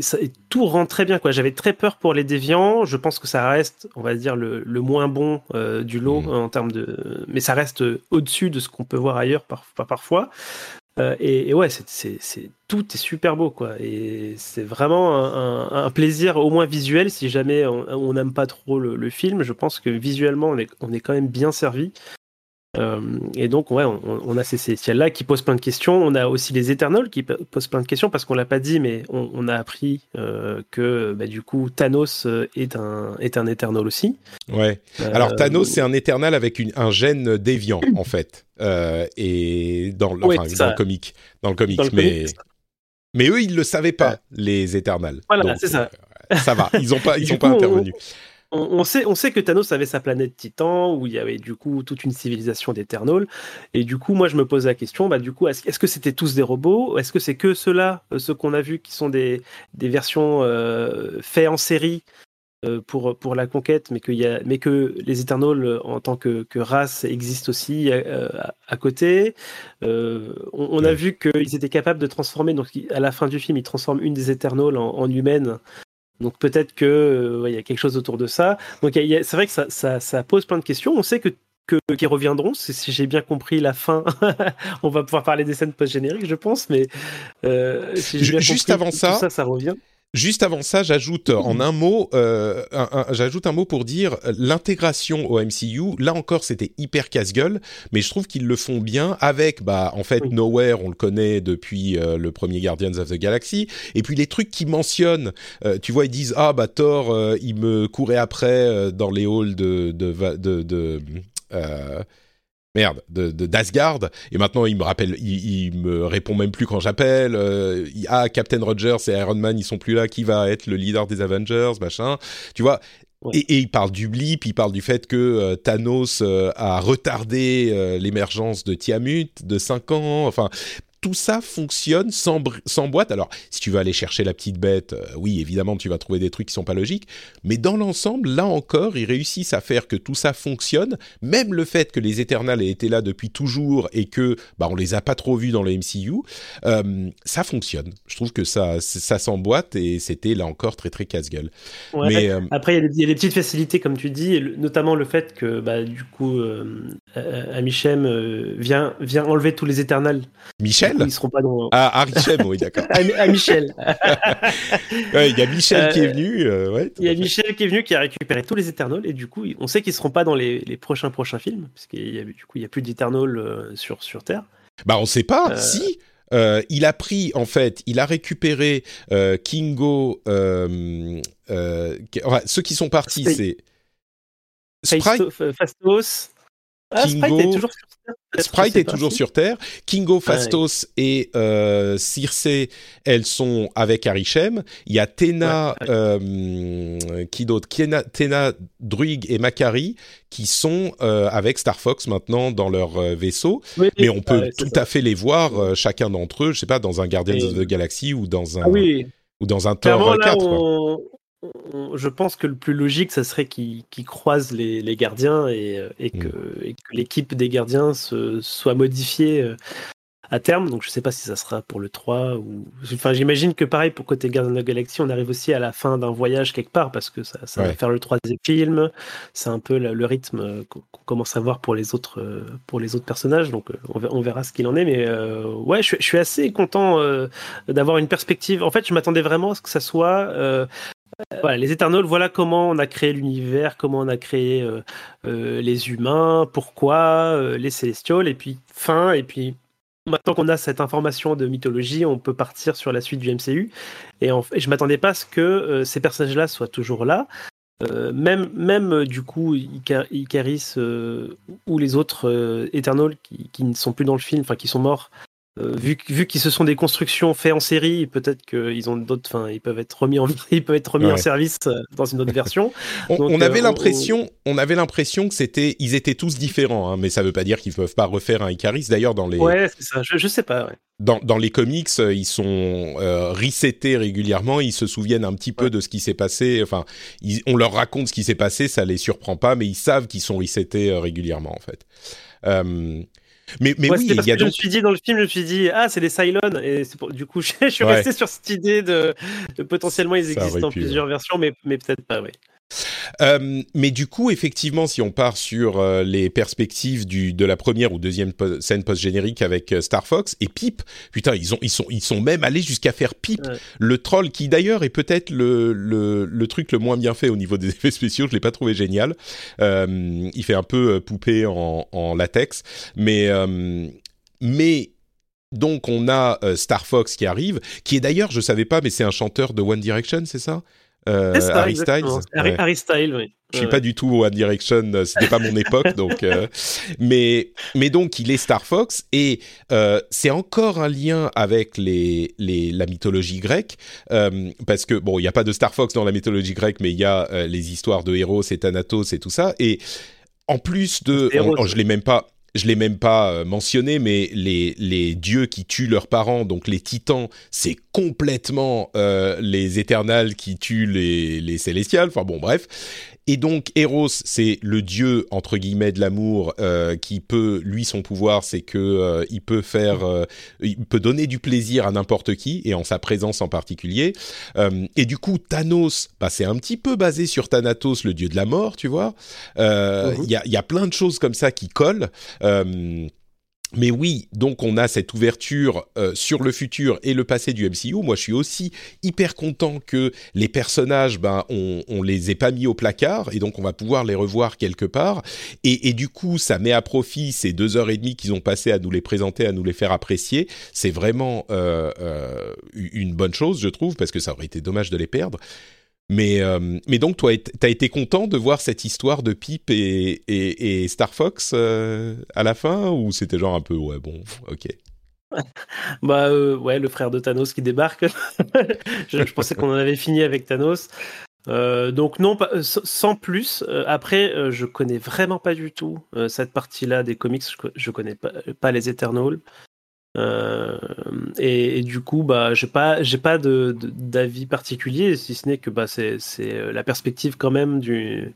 tout rend très bien. Quoi. J'avais très peur pour les déviants. Je pense que ça reste, on va dire, le, moins bon du lot mmh. en termes de. Mais ça reste au-dessus de ce qu'on peut voir ailleurs parfois. Euh, et, ouais, c'est, tout est super beau, quoi. Et c'est vraiment un, plaisir, au moins visuel, si jamais on n'aime pas trop le, film. Je pense que visuellement, on est, on est quand même bien servi. Euh, et donc, ouais, on, a ces célestials-là qui posent plein de questions. On a aussi les Éternels qui posent plein de questions parce qu'on l'a pas dit, mais on, a appris euh, que bah, du coup Thanos est un est un Éternel aussi. Ouais. Alors Thanos, c'est un Éternel avec un gène déviant en fait. Euh, et dans, le, enfin, dans le comic, dans le comic, mais mais eux ils le savaient pas les Éternels. Voilà, c'est ça. Euh, ça va, ils ont pas ils [LAUGHS] sont pas intervenus. On, sait, on sait que Thanos avait sa planète Titan, où il y avait du coup toute une civilisation d'Eternals. Et du coup, moi, je me pose la question, bah, du coup, est-ce que c'était tous des robots? Est-ce que c'est que ceux-là, euh, ceux qu'on a vus, qui sont des, des versions euh, faites en série euh, pour, pour la conquête, mais, que y a, mais que les Eternals en tant que, que race existent aussi euh, à, côté? on, a vu qu'ils étaient capables de transformer, donc à la fin du film, ils transforment une des Eternals en, humaine. Donc peut-être que il y a quelque chose autour de ça. Donc c'est vrai que ça, ça, ça, pose plein de questions. On sait que qui reviendront. Si j'ai bien compris la fin, [LAUGHS] on va pouvoir parler des scènes post-génériques, je pense. Mais si juste avant ça, ça, ça revient. Juste avant ça, j'ajoute en un mot, euh, j'ajoute un mot pour dire l'intégration au MCU. Là encore, c'était hyper casse-gueule, mais je trouve qu'ils le font bien avec, bah, en fait, Nowhere, on le connaît depuis euh, le premier Guardians of the Galaxy, et puis les trucs qu'ils mentionnent, euh, tu vois, ils disent ah bah Thor, euh, il me courait après dans les halls de de, de, de merde, de d'Asgard. et maintenant, il me rappelle, il, me répond même plus quand j'appelle. Euh, ah, Captain Rogers et Iron Man, ils sont plus là. Qui va être le leader des Avengers, machin. Tu vois. Et, il parle du blip, il parle du fait que euh, Thanos euh, a retardé l'émergence de Tiamut de 5 ans. Enfin, tout ça fonctionne sans, sans boîte. Alors, si tu veux aller chercher la petite bête, euh, oui, évidemment, tu vas trouver des trucs qui sont pas logiques. Mais dans l'ensemble, là encore, ils réussissent à faire que tout ça fonctionne. Même le fait que les Éternels aient été là depuis toujours et que, bah, on les a pas trop vus dans le MCU, euh, ça fonctionne. Je trouve que ça, ça s'emboîte et c'était là encore très très casse-gueule. Mais euh, après, il y, a des petites facilités, comme tu dis, notamment le fait que, bah, du coup, Amichem vient vient enlever tous les Éternels. Michel Michel Ils seront pas dans. Ah, Richem, oui, d'accord. [LAUGHS] à, Michel. [LAUGHS] Il y a Michel qui est venu. Il y a Michel qui est venu, qui a récupéré tous les Eternals, et du coup, on sait qu'ils seront pas dans les, les prochains prochains films, parce qu'il y a du coup, il y a plus d'Eternals sur sur Terre. Bah, on sait pas. Si. Euh, il a pris, en fait, il a récupéré euh, Kingo. Euh, ceux qui sont partis, c'est Sprite, Fastos. Ah, Sprite est toujours sur. Sprite est toujours sur Terre. Kingo, Fastos et euh, Circe, elles sont avec Arishem. Il y a Tena, euh, qui d'autre? Tena, Druig et Makari qui sont euh, avec Star Fox maintenant dans leur euh, vaisseau. Mais on peut tout à fait les voir, euh, chacun d'entre eux, je sais pas, dans un Guardians of the Galaxy ou dans un, ah ou dans un Thor 4 je pense que le plus logique, ça serait qu'ils croisent les, gardiens et, mm. que, l'équipe des gardiens se, soit modifiée euh, à terme. Donc je ne sais pas si ça sera pour le 3 ou. Enfin, j'imagine que pareil pour côté Guardians of the Galaxy, on arrive aussi à la fin d'un voyage quelque part parce que ça, va faire le troisième film. C'est un peu le, rythme qu'on commence à voir pour les autres, euh, pour les autres personnages. Donc euh, on verra, ce qu'il en est. Mais ouais, je, suis assez content d'avoir une perspective. En fait, je m'attendais vraiment à ce que ça soit voilà, les Eternals, voilà comment on a créé l'univers, comment on a créé euh, euh, les humains, pourquoi, euh, les Célestials, et puis fin, et puis maintenant qu'on a cette information de mythologie, on peut partir sur la suite du MCU. Et, en, et je m'attendais pas à ce que ces personnages-là soient toujours là. même, même du coup, Icaris ou les autres Eternals qui, qui, ne sont plus dans le film, enfin qui sont morts, euh, vu, vu qu'ils se sont des constructions faites en série, peut-être qu'ils ont d'autres, enfin, ils peuvent être remis en, [LAUGHS] ils peuvent être remis en service euh, dans une autre version. [LAUGHS] on, avait euh, l'impression, on... avait l'impression que c'était, ils étaient tous différents, hein, mais ça veut pas dire qu'ils peuvent pas refaire un Icaris. D'ailleurs, dans les, ouais, c'est ça. Je, je, sais pas. Ouais. Dans, dans, les comics, ils sont euh, resetés régulièrement. Ils se souviennent un petit peu de ce qui s'est passé. Enfin, on leur raconte ce qui s'est passé, ça les surprend pas, mais ils savent qu'ils sont resetés régulièrement en fait. Euh, mais, mais oui, il y a donc... Je me suis dit dans le film, je me suis dit ah c'est des Cylons. Et pour... du coup [LAUGHS] je, suis resté sur cette idée de, potentiellement ils existent en plusieurs versions, mais mais peut-être pas, oui. Euh, mais du coup, effectivement, si on part sur euh, les perspectives du, de la première ou deuxième scène post-générique avec euh, Star Fox et Pip, putain, ils, ont, ils, sont, ils sont même allés jusqu'à faire Pip, le troll, qui d'ailleurs est peut-être le, le, le, truc le moins bien fait au niveau des [LAUGHS] effets spéciaux, je l'ai pas trouvé génial. il fait un peu poupée en, en latex, mais... mais donc on a Star Fox qui arrive, qui est d'ailleurs, je savais pas, mais c'est un chanteur de One Direction, c'est ça? Euh, Harry Styles. Harry, Styles, oui. Je suis pas du tout One Direction, euh, c'était pas mon époque, donc. Euh, mais mais donc il est Star Fox et euh, c'est encore un lien avec les, les la mythologie grecque euh, parce que bon il y a pas de Star Fox dans la mythologie grecque, mais il y a les histoires de Héros et Thanatos et tout ça et en plus de, je l'ai même pas je l'ai même pas euh, mentionné, mais les, les dieux qui tuent leurs parents, donc les titans, c'est complètement euh, les éternels qui tuent les, les célestials. Enfin bon, bref. Et donc Eros, c'est le dieu entre guillemets de l'amour euh, qui peut, lui, son pouvoir, c'est que euh, il peut faire, euh, il peut donner du plaisir à n'importe qui et en sa présence en particulier. Euh, et du coup, Thanos, bah, c'est un petit peu basé sur Thanatos, le dieu de la mort, tu vois. Mhm. Il y, a, y, a, plein de choses comme ça qui collent. Mais oui, donc on a cette ouverture euh, sur le futur et le passé du MCU. Moi, je suis aussi hyper content que les personnages, ben, on, on les ait pas mis au placard et donc on va pouvoir les revoir quelque part. Et, du coup, ça met à profit ces deux heures et demie qu'ils ont passé à nous les présenter, à nous les faire apprécier. C'est vraiment euh, euh, une bonne chose, je trouve, parce que ça aurait été dommage de les perdre. Mais, euh, mais donc, toi, t'as été content de voir cette histoire de Pip et, et, Star Fox euh, à la fin Ou c'était genre un peu, ouais, bon, ok. [LAUGHS] bah euh, ouais, le frère de Thanos qui débarque. [LAUGHS] je, pensais qu'on en avait fini avec Thanos. Euh, donc non, pas, sans plus. après, je connais vraiment pas du tout cette partie-là des comics. Je, je connais pas les Eternals. Euh, et, du coup, bah, j'ai pas, j'ai pas de, d'avis particulier, si ce n'est que bah, c'est, c'est euh, la perspective quand même du,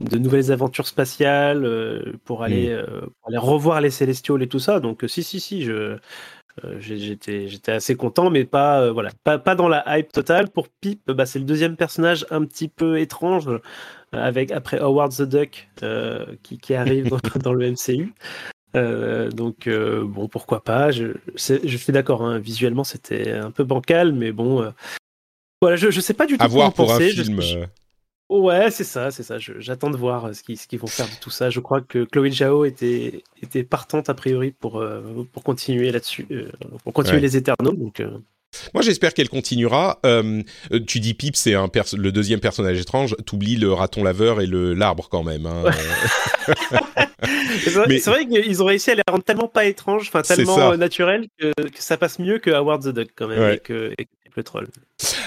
de nouvelles aventures spatiales euh, pour aller, mm. pour aller revoir les Célestiaux et tout ça. Donc, si, si, si, je, j'étais, j'étais assez content, mais pas, voilà, pas, pas dans la hype totale. Pour Pip, bah, c'est le deuxième personnage un petit peu étrange, avec après Howard the Duck qui, qui arrive dans, [LAUGHS] dans le MCU. Donc bon, pourquoi pas. Je, je suis d'accord. Hein, visuellement, c'était un peu bancal, mais bon. voilà, je, je sais pas du tout. À voir pour un film. Ouais, c'est ça, c'est ça. J'attends de voir ce qu'ils vont faire de tout ça. Je crois que Chloé Zhao était, était partante a priori pour, pour continuer là-dessus, pour continuer les Éternaux. Donc, moi, j'espère qu'elle continuera. Euh, tu dis Pip, c'est un le deuxième personnage étrange. T'oublies le raton laveur et le l'arbre quand même. Hein. [LAUGHS] c'est vrai, vrai qu'ils ont réussi à les rendre tellement pas étranges, enfin tellement naturels que, que, ça passe mieux que Howard the Duck quand même et, que, et le troll.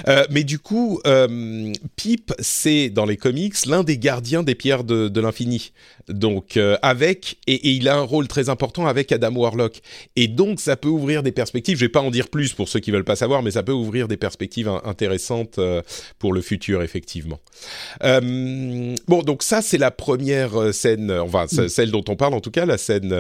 Euh, mais du coup, euh, Pip, c'est dans les comics l'un des gardiens des pierres de, de l'infini. Donc euh, avec et, et, il a un rôle très important avec Adam Warlock. Et donc ça peut ouvrir des perspectives. Je vais pas en dire plus pour ceux qui veulent pas savoir, mais ça peut ouvrir des perspectives intéressantes euh, pour le futur effectivement. Euh, bon, donc ça c'est la première scène, enfin mm. celle dont on parle en tout cas, la scène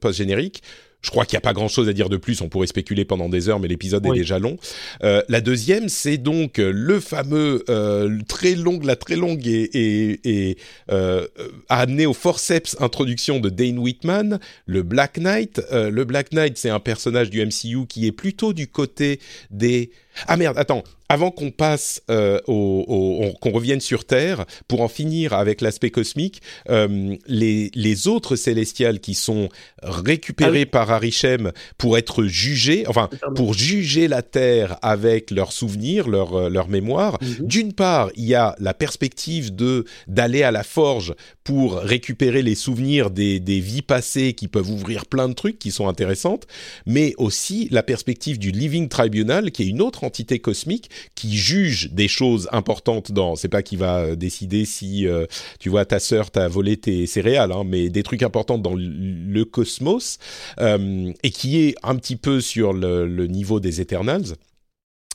post générique. Je crois qu'il n'y a pas grand-chose à dire de plus. On pourrait spéculer pendant des heures, mais l'épisode est déjà long. Euh, la deuxième, c'est donc le fameux euh, très long, la très longue et, et, et euh, amené au forceps introduction de Dane Whitman, le Black Knight. Euh, le Black Knight, c'est un personnage du MCU qui est plutôt du côté des ah merde, attends, avant qu'on passe euh, au, qu'on revienne sur Terre, pour en finir avec l'aspect cosmique, euh, les, les autres célestials qui sont récupérés ah par Arishem pour être jugés, enfin pour juger la Terre avec leurs souvenirs, leurs euh, leur mémoire. Mhm. D'une part, il y a la perspective de d'aller à la forge pour récupérer les souvenirs des, des vies passées qui peuvent ouvrir plein de trucs qui sont intéressantes, mais aussi la perspective du Living Tribunal qui est une autre entité cosmique qui juge des choses importantes dans. C'est pas qui va euh, décider si euh, tu vois ta sœur t'a volé tes céréales, hein, mais des trucs importants dans le cosmos euh, et qui est un petit peu sur le, niveau des Eternals.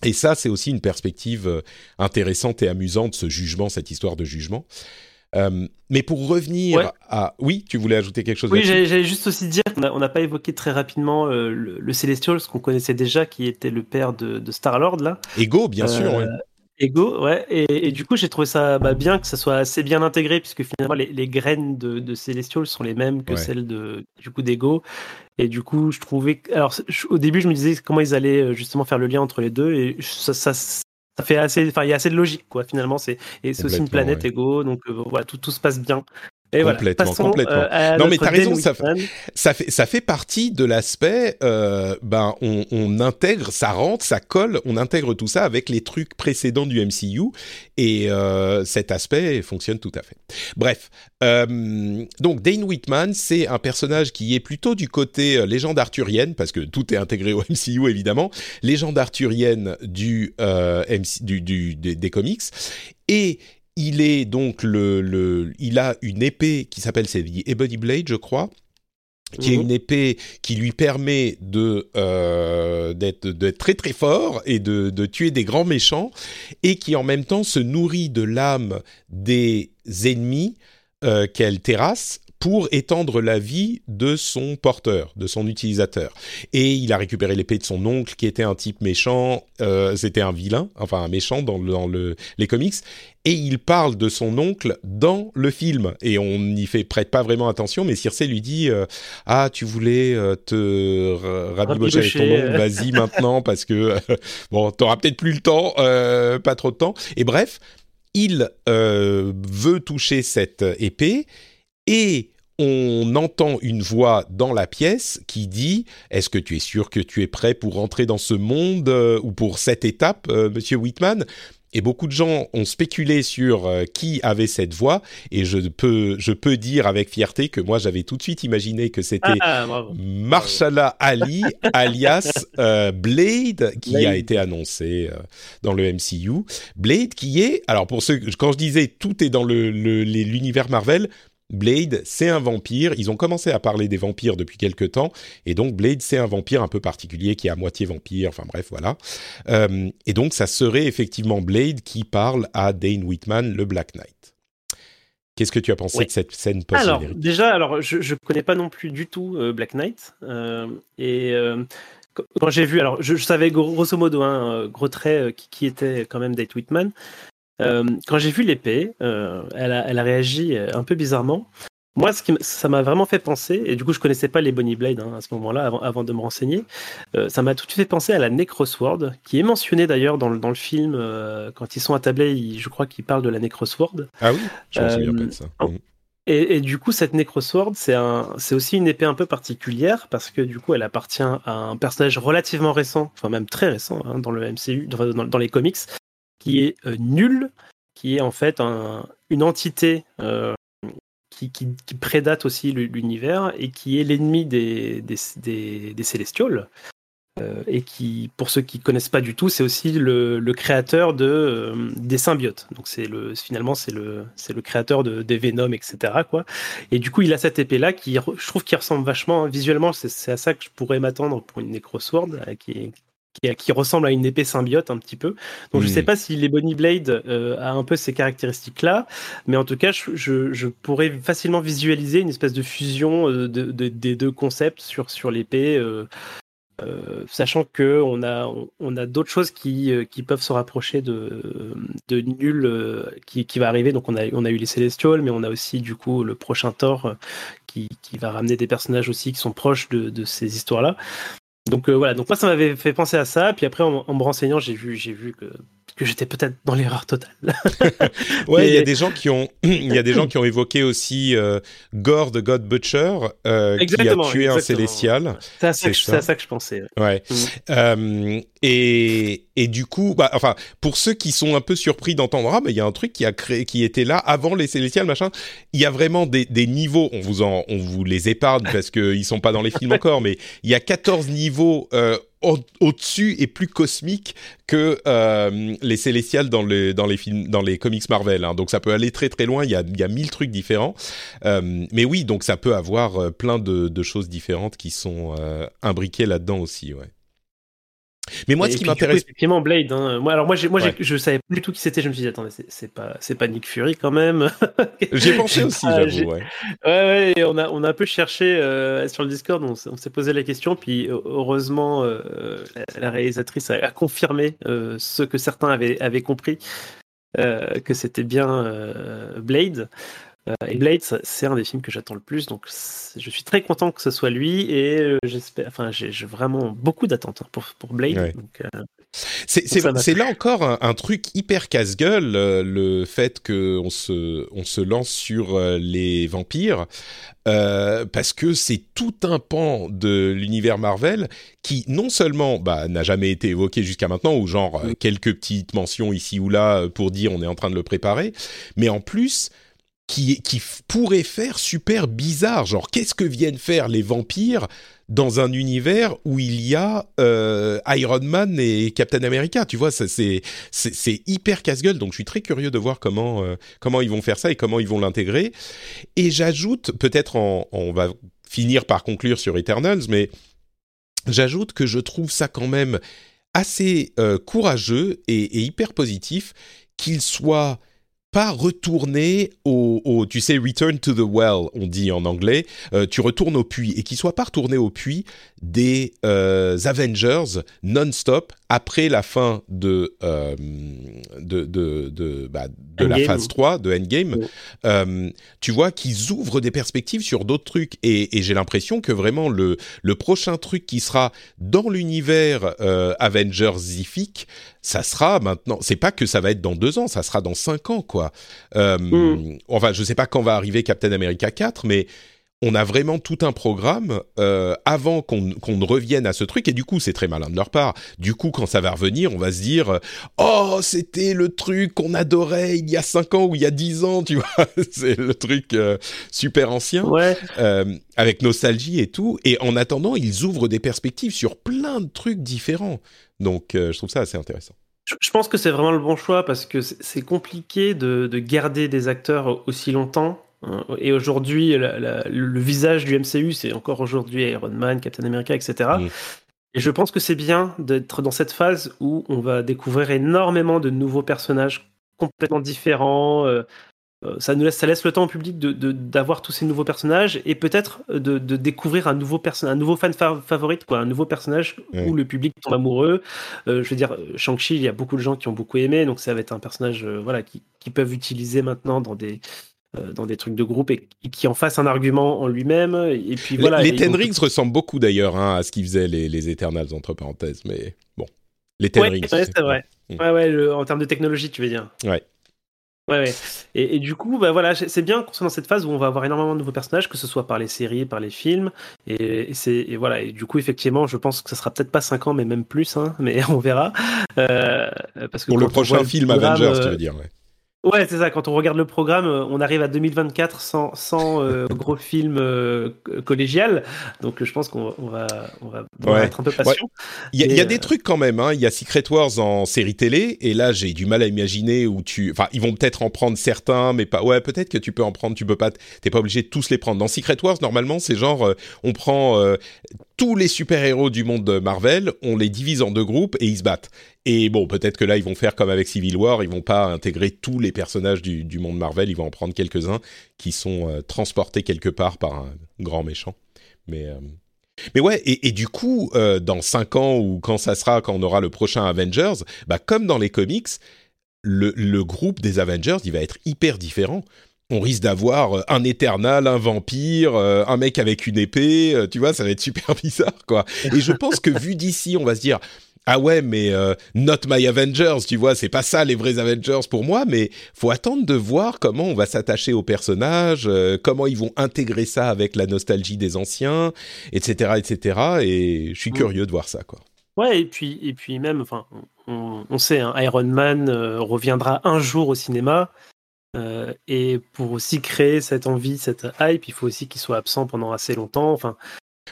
Et ça, c'est aussi une perspective intéressante et amusante, ce jugement, cette histoire de jugement. Euh, mais pour revenir à... Oui, tu voulais ajouter quelque chose Oui, j'allais juste aussi dire qu'on n'a pas évoqué très rapidement euh, le, le, Celestial, ce qu'on connaissait déjà, qui était le père de, de Star-Lord, là. Ego, bien sûr, euh, Ego, ouais. Et, et, du coup, j'ai trouvé ça bah, bien que ça soit assez bien intégré, puisque finalement, les, les graines de, de Celestial sont les mêmes que celles de, du coup d'Ego. Et du coup, je trouvais. Alors, au début, je me disais comment ils allaient justement faire le lien entre les deux, et ça, ça, ça fait assez, enfin, il y a assez de logique, quoi. Finalement, c'est et c'est aussi une planète égaux, donc euh, voilà, tout, tout se passe bien. Et complètement, voilà, complètement. Euh, non, mais t'as raison, ça, ça, fait, ça fait partie de l'aspect, euh, ben, on, on, intègre, ça rentre, ça colle, on intègre tout ça avec les trucs précédents du MCU, et euh, cet aspect fonctionne tout à fait. Bref, donc Dane Whitman, c'est un personnage qui est plutôt du côté légende arthurienne, parce que tout est intégré au MCU évidemment, légende arthurienne du, MC, du, du des, des comics, et il est donc le, le, il a une épée qui s'appelle c'est Ebony Blade, je crois, qui est mhm. une épée qui lui permet de euh, d'être d'être très très fort et de, de tuer des grands méchants et qui en même temps se nourrit de l'âme des ennemis euh, qu'elle terrasse pour étendre la vie de son porteur, de son utilisateur. Et il a récupéré l'épée de son oncle, qui était un type méchant, euh, c'était un vilain, enfin un méchant dans, le, dans le, les comics, et il parle de son oncle dans le film. Et on n'y fait prête pas vraiment attention, mais Circe lui dit euh, Ah, tu voulais euh, te rabibocher avec ton oncle, vas-y maintenant, parce que, bon, t'auras peut-être plus le temps, euh, pas trop de temps. Et bref, il euh, veut toucher cette épée, et on entend une voix dans la pièce qui dit Est-ce que tu es sûr que tu es prêt pour rentrer dans ce monde euh, ou pour cette étape, euh, Monsieur Whitman? Et beaucoup de gens ont spéculé sur euh, qui avait cette voix, et je peux, je peux dire avec fierté que moi j'avais tout de suite imaginé que c'était ah, Marshala Ali, [LAUGHS] alias euh, Blade, qui a été annoncé euh, dans le MCU. Blade qui est, alors pour ceux, quand je disais tout est dans l'univers le, Marvel, Blade, c'est un vampire. Ils ont commencé à parler des vampires depuis quelque temps, et donc Blade, c'est un vampire un peu particulier qui est à moitié vampire. Enfin bref, voilà. Euh, et donc ça serait effectivement Blade qui parle à Dane Whitman, le Black Knight. Qu'est-ce que tu as pensé de cette scène post Alors déjà, alors je, ne connais pas non plus du tout euh, Black Knight, euh, et quand j'ai vu, alors je, savais grosso modo, hein, gros trait, qui, qui, était quand même Dane Whitman. Euh, quand j'ai vu l'épée, euh, elle, a, elle, a, réagi euh, un peu bizarrement. moi, ce qui ça m'a vraiment fait penser, et du coup, je connaissais pas les Bonnie Blade hein, à ce moment-là, avant, avant, de me renseigner. Euh, ça m'a tout de suite fait penser à la Necrosword, qui est mentionnée d'ailleurs dans, dans, le film quand ils sont attablés. je crois qu'ils parlent de la Necrosword. Ah oui, je me souviens pas de ça. Et, et, du coup, cette Necrosword, c'est un, c'est aussi une épée un peu particulière parce que du coup, elle appartient à un personnage relativement récent, enfin même très récent hein, dans le MCU, dans, dans, les comics, qui est nul, qui est en fait un, une entité euh, qui, prédate aussi l'univers et qui est l'ennemi des, des, Célestials. Euh, et qui, pour ceux qui connaissent pas du tout, c'est aussi le, créateur de, euh, des symbiotes. Donc c'est le, finalement c'est le, c'est le créateur de, des Venom, etc. Quoi. Et du coup, il a cette épée là qui, je trouve, qui ressemble vachement visuellement. C'est à ça que je pourrais m'attendre pour une Necrosword, euh, qui est, qui, ressemble à une épée symbiote un petit peu. Donc je je sais hmm. pas si les Bonnie Blade euh, a un peu ces caractéristiques-là, mais en tout cas, je, je, pourrais facilement visualiser une espèce de fusion euh, de, de, des deux concepts sur, sur l'épée. Euh, euh, sachant que on a on a d'autres choses qui, qui peuvent se rapprocher de de nul qui, qui va arriver donc on a on a eu les Celestials mais on a aussi du coup le prochain Thor qui, qui va ramener des personnages aussi qui sont proches de, de ces histoires là donc euh, voilà, donc moi ça m'avait fait penser à ça, puis après en, me renseignant, j'ai vu, j'ai vu que, que j'étais peut-être dans l'erreur totale. [LAUGHS] ouais, il y a des gens qui ont, [CLEARS THROAT] il y a des gens qui ont évoqué aussi euh, Gore de God Butcher euh, qui a tué un célestial. C'est à, ça, ça que je pensais. Ouais. Mm. Euh, et et du coup, bah, enfin, pour ceux qui sont un peu surpris d'entendre, ah, mais il y a un truc qui a créé, qui était là avant les Célestials, machin. Il y a vraiment des, des niveaux. On vous en, on vous les épargne parce qu'ils sont pas dans les films [LAUGHS] encore, mais il y a 14 niveaux, euh, au-dessus et plus cosmiques que euh, les Célestials dans les dans les films dans les comics Marvel. Hein. Donc ça peut aller très très loin. Il y a y a mille trucs différents. Euh, mais oui, donc ça peut avoir euh, plein de, choses différentes qui sont imbriquées là-dedans aussi. Mais moi, ce qui m'intéresse. Effectivement, Blade. Hein. Moi, alors moi, moi je savais plus du tout qui c'était. Je me suis dit, attendez, c'est pas, c'est pas Nick Fury quand même. [LAUGHS] J'ai pensé aussi, j'avoue. Ouais. ouais, ouais. on a, on a un peu cherché euh, sur le Discord. On, s'est posé la question, puis heureusement, euh, la, réalisatrice a, confirmé euh, ce que certains avaient, avaient compris, que c'était bien Blade. Euh, et Blade, c'est un des films que j'attends le plus, donc je suis très content que ce soit lui et euh, j'espère, enfin, j'ai vraiment beaucoup d'attentes hein, pour, pour Blade. Euh, c'est là encore un, un, truc hyper casse-gueule, le fait qu'on se, on se lance sur les vampires, parce que c'est tout un pan de l'univers Marvel qui non seulement bah, n'a jamais été évoqué jusqu'à maintenant, ou genre quelques petites mentions ici ou là pour dire on est en train de le préparer, mais en plus qui, pourrait faire super bizarre. Genre, qu'est-ce que viennent faire les vampires dans un univers où il y a euh, Iron Man et Captain America? Tu vois, c'est c'est hyper casse-gueule. Donc, je suis très curieux de voir comment euh, comment ils vont faire ça et comment ils vont l'intégrer. Et j'ajoute, peut-être, on va finir par conclure sur Eternals, mais j'ajoute que je trouve ça quand même assez euh, courageux et, et, hyper positif qu'il soit pas retourner au, tu sais, return to the well, on dit en anglais, euh, tu retournes au puits, et qu'il soit pas retourné au puits des euh, Avengers non-stop après la fin de, euh, de, de, de, bah, de la phase 3 de Endgame. Euh, tu vois qu'ils ouvrent des perspectives sur d'autres trucs, et, et j'ai l'impression que vraiment le, le prochain truc qui sera dans l'univers Avengers-ifique, ça sera maintenant. C'est pas que ça va être dans deux ans, ça sera dans cinq ans, quoi. Mm. Enfin, je sais pas quand va arriver Captain America 4, mais on a vraiment tout un programme euh, avant qu'on ne revienne à ce truc et du coup c'est très malin de leur part. Du coup quand ça va revenir, on va se dire oh c'était le truc qu'on adorait il y a cinq ans ou il y a dix ans, tu [LAUGHS] vois, c'est le truc euh, super ancien euh, avec nostalgie et tout. Et en attendant, ils ouvrent des perspectives sur plein de trucs différents. Donc je trouve ça assez intéressant. Je pense que c'est vraiment le bon choix parce que c'est compliqué de, de garder des acteurs aussi longtemps et aujourd'hui, le visage du MCU, c'est encore aujourd'hui Iron Man, Captain America, etc. Et je pense que c'est bien d'être dans cette phase où on va découvrir énormément de nouveaux personnages complètement différents. Euh, euh, ça nous laisse, ça laisse le temps au public d'avoir de, tous ces nouveaux personnages et peut-être de, découvrir un nouveau un nouveau fan favorite, quoi, un nouveau personnage où le public tombe amoureux. Euh, je veux dire, Shang-Chi, il y a beaucoup de gens qui ont beaucoup aimé, donc ça va être un personnage, voilà, qui, qui peuvent utiliser maintenant dans des dans des trucs de groupe et, qui en fasse un argument en lui-même. Et puis voilà. Les, Ten Rings ressemblent beaucoup d'ailleurs hein, à ce qu'ils faisaient les, les Eternals entre parenthèses, mais bon. Les Ten Rings. c'est vrai. Mm. Ouais, ouais, en termes de technologie, tu veux dire. Ouais. Ouais, ouais. Et, du coup, bah voilà, c'est bien qu'on soit dans cette phase où on va avoir énormément de nouveaux personnages, que ce soit par les séries, par les films. Et, c'est voilà. Et du coup, effectivement, je pense que ça sera peut-être pas 5 ans, mais même plus, hein, mais [LAUGHS] on verra. Euh, parce que Pour le prochain film Avengers, tu veux dire, ouais. Ouais, c'est ça. Quand on regarde le programme, euh, on arrive à 2024 sans, sans euh, [LAUGHS] gros film euh, collégial. Donc, je pense qu'on va, on va, être un peu patient. Il y, a, des trucs quand même. Hein. Il y a Secret Wars en série télé. Et là, j'ai du mal à imaginer où tu. Enfin, ils vont peut-être en prendre certains, mais pas. Ouais, peut-être que tu peux en prendre. Tu peux pas. T'es pas obligé de tous les prendre. Dans Secret Wars, normalement, c'est genre, on prend tous les super-héros du monde de Marvel, on les divise en deux groupes et ils se battent. Et bon, peut-être que là, ils vont faire comme avec Civil War, ils vont pas intégrer tous les personnages du, monde Marvel, ils vont en prendre quelques-uns qui sont euh, transportés quelque part par un grand méchant. Mais, euh, mais ouais, et, du coup, euh, dans cinq ans ou quand ça sera, quand on aura le prochain Avengers, bah, comme dans les comics, le, le groupe des Avengers, il va être hyper différent on risque d'avoir un éternal, un vampire, un mec avec une épée, tu vois, ça va être super [LAUGHS] bizarre, quoi. Et je pense que vu d'ici, on va se dire, ah ouais, mais euh, not my Avengers, tu vois, c'est pas ça les vrais Avengers pour moi, mais faut attendre de voir comment on va s'attacher aux personnages, euh, comment ils vont intégrer ça avec la nostalgie des anciens, etc., etc. Et je suis mm. curieux de voir ça, quoi. Ouais, et puis et puis même, enfin, on, sait, hein, Iron Man euh, reviendra un jour au cinéma. Et pour aussi créer cette envie, cette hype, il faut aussi qu'il soit absent pendant assez longtemps. Enfin,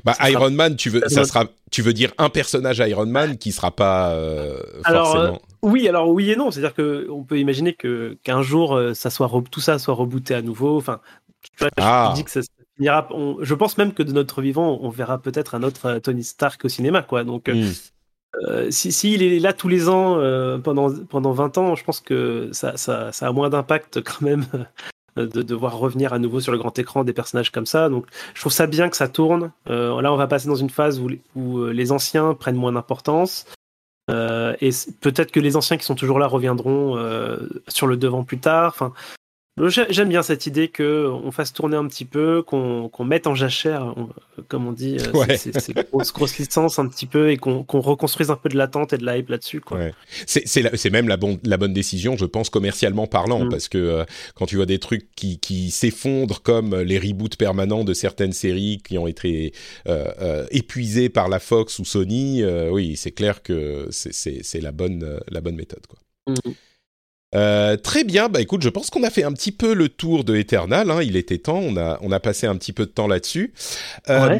bah, Iron Man, tu veux, ça sera, tu veux dire un personnage Iron Man qui sera pas euh, alors, forcément. Euh, oui, alors oui et non. C'est-à-dire que on peut imaginer que qu'un jour, euh, ça soit tout ça soit rebooté à nouveau. Enfin, tu ah. je dis que ça finira. je pense même que de notre vivant, on verra peut-être un autre Tony Stark au cinéma, quoi. Donc. Hmm. si s'il est là tous les ans pendant pendant 20 ans, je pense que ça, ça, ça a moins d'impact [LAUGHS] quand même euh, de devoir revenir à nouveau sur le grand écran des personnages comme ça. Donc je trouve ça bien que ça tourne. Euh, là, on va passer dans une phase où, où euh, les anciens prennent moins d'importance. et peut-être que les anciens qui sont toujours là reviendront sur le devant plus tard. Enfin, J'aime bien cette idée que on fasse tourner un petit peu, qu'on mette en jachère, comme on dit, euh, ces, grosses, licences un petit peu et qu'on reconstruise un peu de l'attente et de la hype là-dessus. C'est même la, la, bonne décision, je pense, commercialement parlant, mm. parce que euh, quand tu vois des trucs qui, s'effondrent comme les reboots permanents de certaines séries qui ont été euh, épuisées par la Fox ou Sony, oui, c'est clair que c'est la bonne, la bonne méthode. Quoi. Mm. Euh, très bien, bah écoute, je pense qu'on a fait un petit peu le tour de Eternal. Hein. il était temps, on a on a passé un petit peu de temps là-dessus. Euh,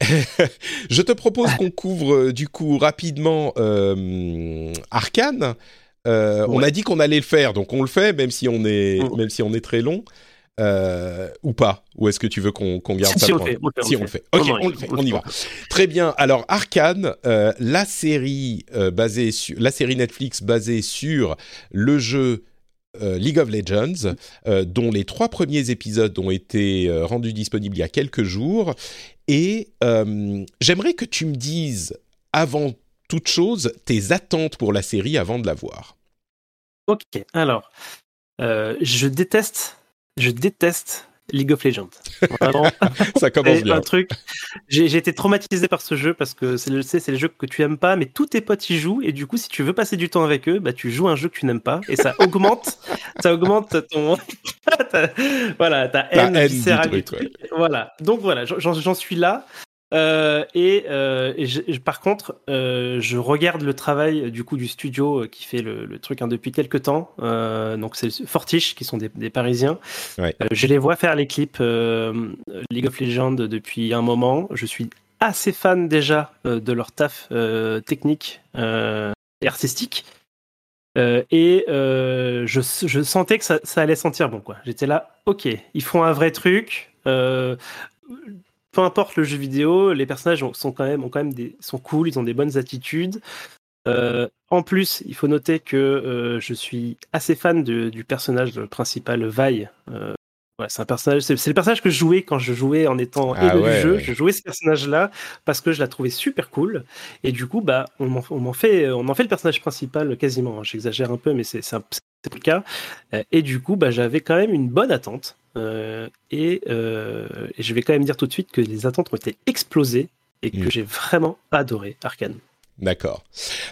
[LAUGHS] je te propose qu'on couvre euh, du coup rapidement euh, Arcane. On a dit qu'on allait le faire, donc on le fait, même si on est même si on est très long. Euh, ou pas Ou est-ce que tu veux qu'on garde ça Si, on le fait. si, on le fait. Ok, on, le fait. On y va. Très bien. Alors, Arcane, euh, la série euh, basée sur la série Netflix basée sur le jeu League of Legends, dont les trois premiers épisodes ont été rendus disponibles il y a quelques jours. Et j'aimerais que tu me dises, avant toute chose, tes attentes pour la série avant de la voir. Ok, alors, je déteste je déteste League of Legends. [LAUGHS] ça commence bien. Un truc. J'ai été traumatisé par ce jeu parce que c'est le, c'est le jeu que tu aimes pas, mais tous tes potes y jouent et du coup, si tu veux passer du temps avec eux, bah tu joues un jeu que tu n'aimes pas et ça [LAUGHS] augmente, ça augmente ton, [LAUGHS] voilà, ta haine, qui sert à Voilà. Donc voilà, j'en suis là. Euh, et, euh, par contre, euh, je regarde le travail du coup du studio qui fait le, truc hein, depuis quelques temps. donc c'est Fortiche qui sont des, Parisiens. je les vois faire les clips League of Legends depuis un moment. Je suis assez fan déjà de leur taf technique et artistique. et je, je, sentais que ça, ça, allait sentir bon quoi. J'étais là, ok, ils font un vrai truc peu importe le jeu vidéo, les personnages sont quand même, ont quand même des, sont cool, ils ont des bonnes attitudes. Euh, en plus, il faut noter que euh, je suis assez fan du personnage principal, Vi. Euh, c'est un personnage, c'est, le personnage que je jouais quand je jouais en étant ah du jeu. Je jouais ce personnage-là parce que je la trouvais super cool. Et du coup, bah, on m'en, fait, on en fait le personnage principal quasiment. Hein. J'exagère un peu, mais c'est, un, c'est le cas. et du coup, bah, j'avais quand même une bonne attente. et, je vais quand même dire tout de suite que les attentes ont été explosées et que j'ai vraiment adoré Arkane. D'accord.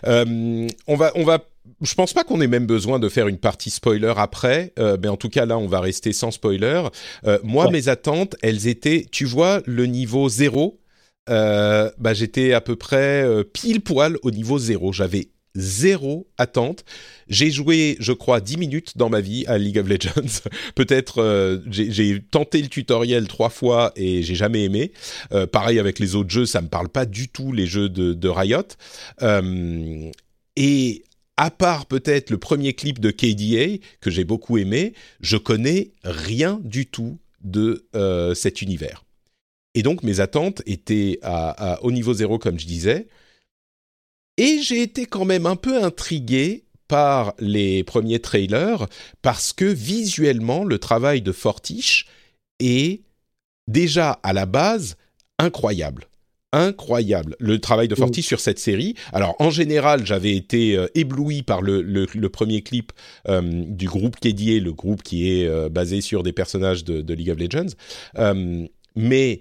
on va, on va je pense pas qu'on ait même besoin de faire une partie spoiler après, euh, mais en tout cas là on va rester sans spoiler. Euh, moi mes attentes, elles étaient, tu vois, le niveau zéro. Euh, bah j'étais à peu près pile poil au niveau zéro. J'avais zéro attente. J'ai joué, je crois, 10 minutes dans ma vie à League of Legends. [LAUGHS] Peut-être j'ai tenté le tutoriel trois fois et j'ai jamais aimé. pareil avec les autres jeux, ça me parle pas du tout les jeux de, Riot. et à part peut-être le premier clip de KDA que j'ai beaucoup aimé, je connais rien du tout de euh, cet univers. Et donc mes attentes étaient à, au niveau zéro, comme je disais. Et j'ai été quand même un peu intrigué par les premiers trailers parce que visuellement, le travail de Fortiche est déjà à la base incroyable incroyable le travail de Forti sur cette série. Alors en général, j'avais été euh, ébloui par le, le, premier clip euh, du groupe KDA, le groupe qui est euh, basé sur des personnages de, League of Legends. mais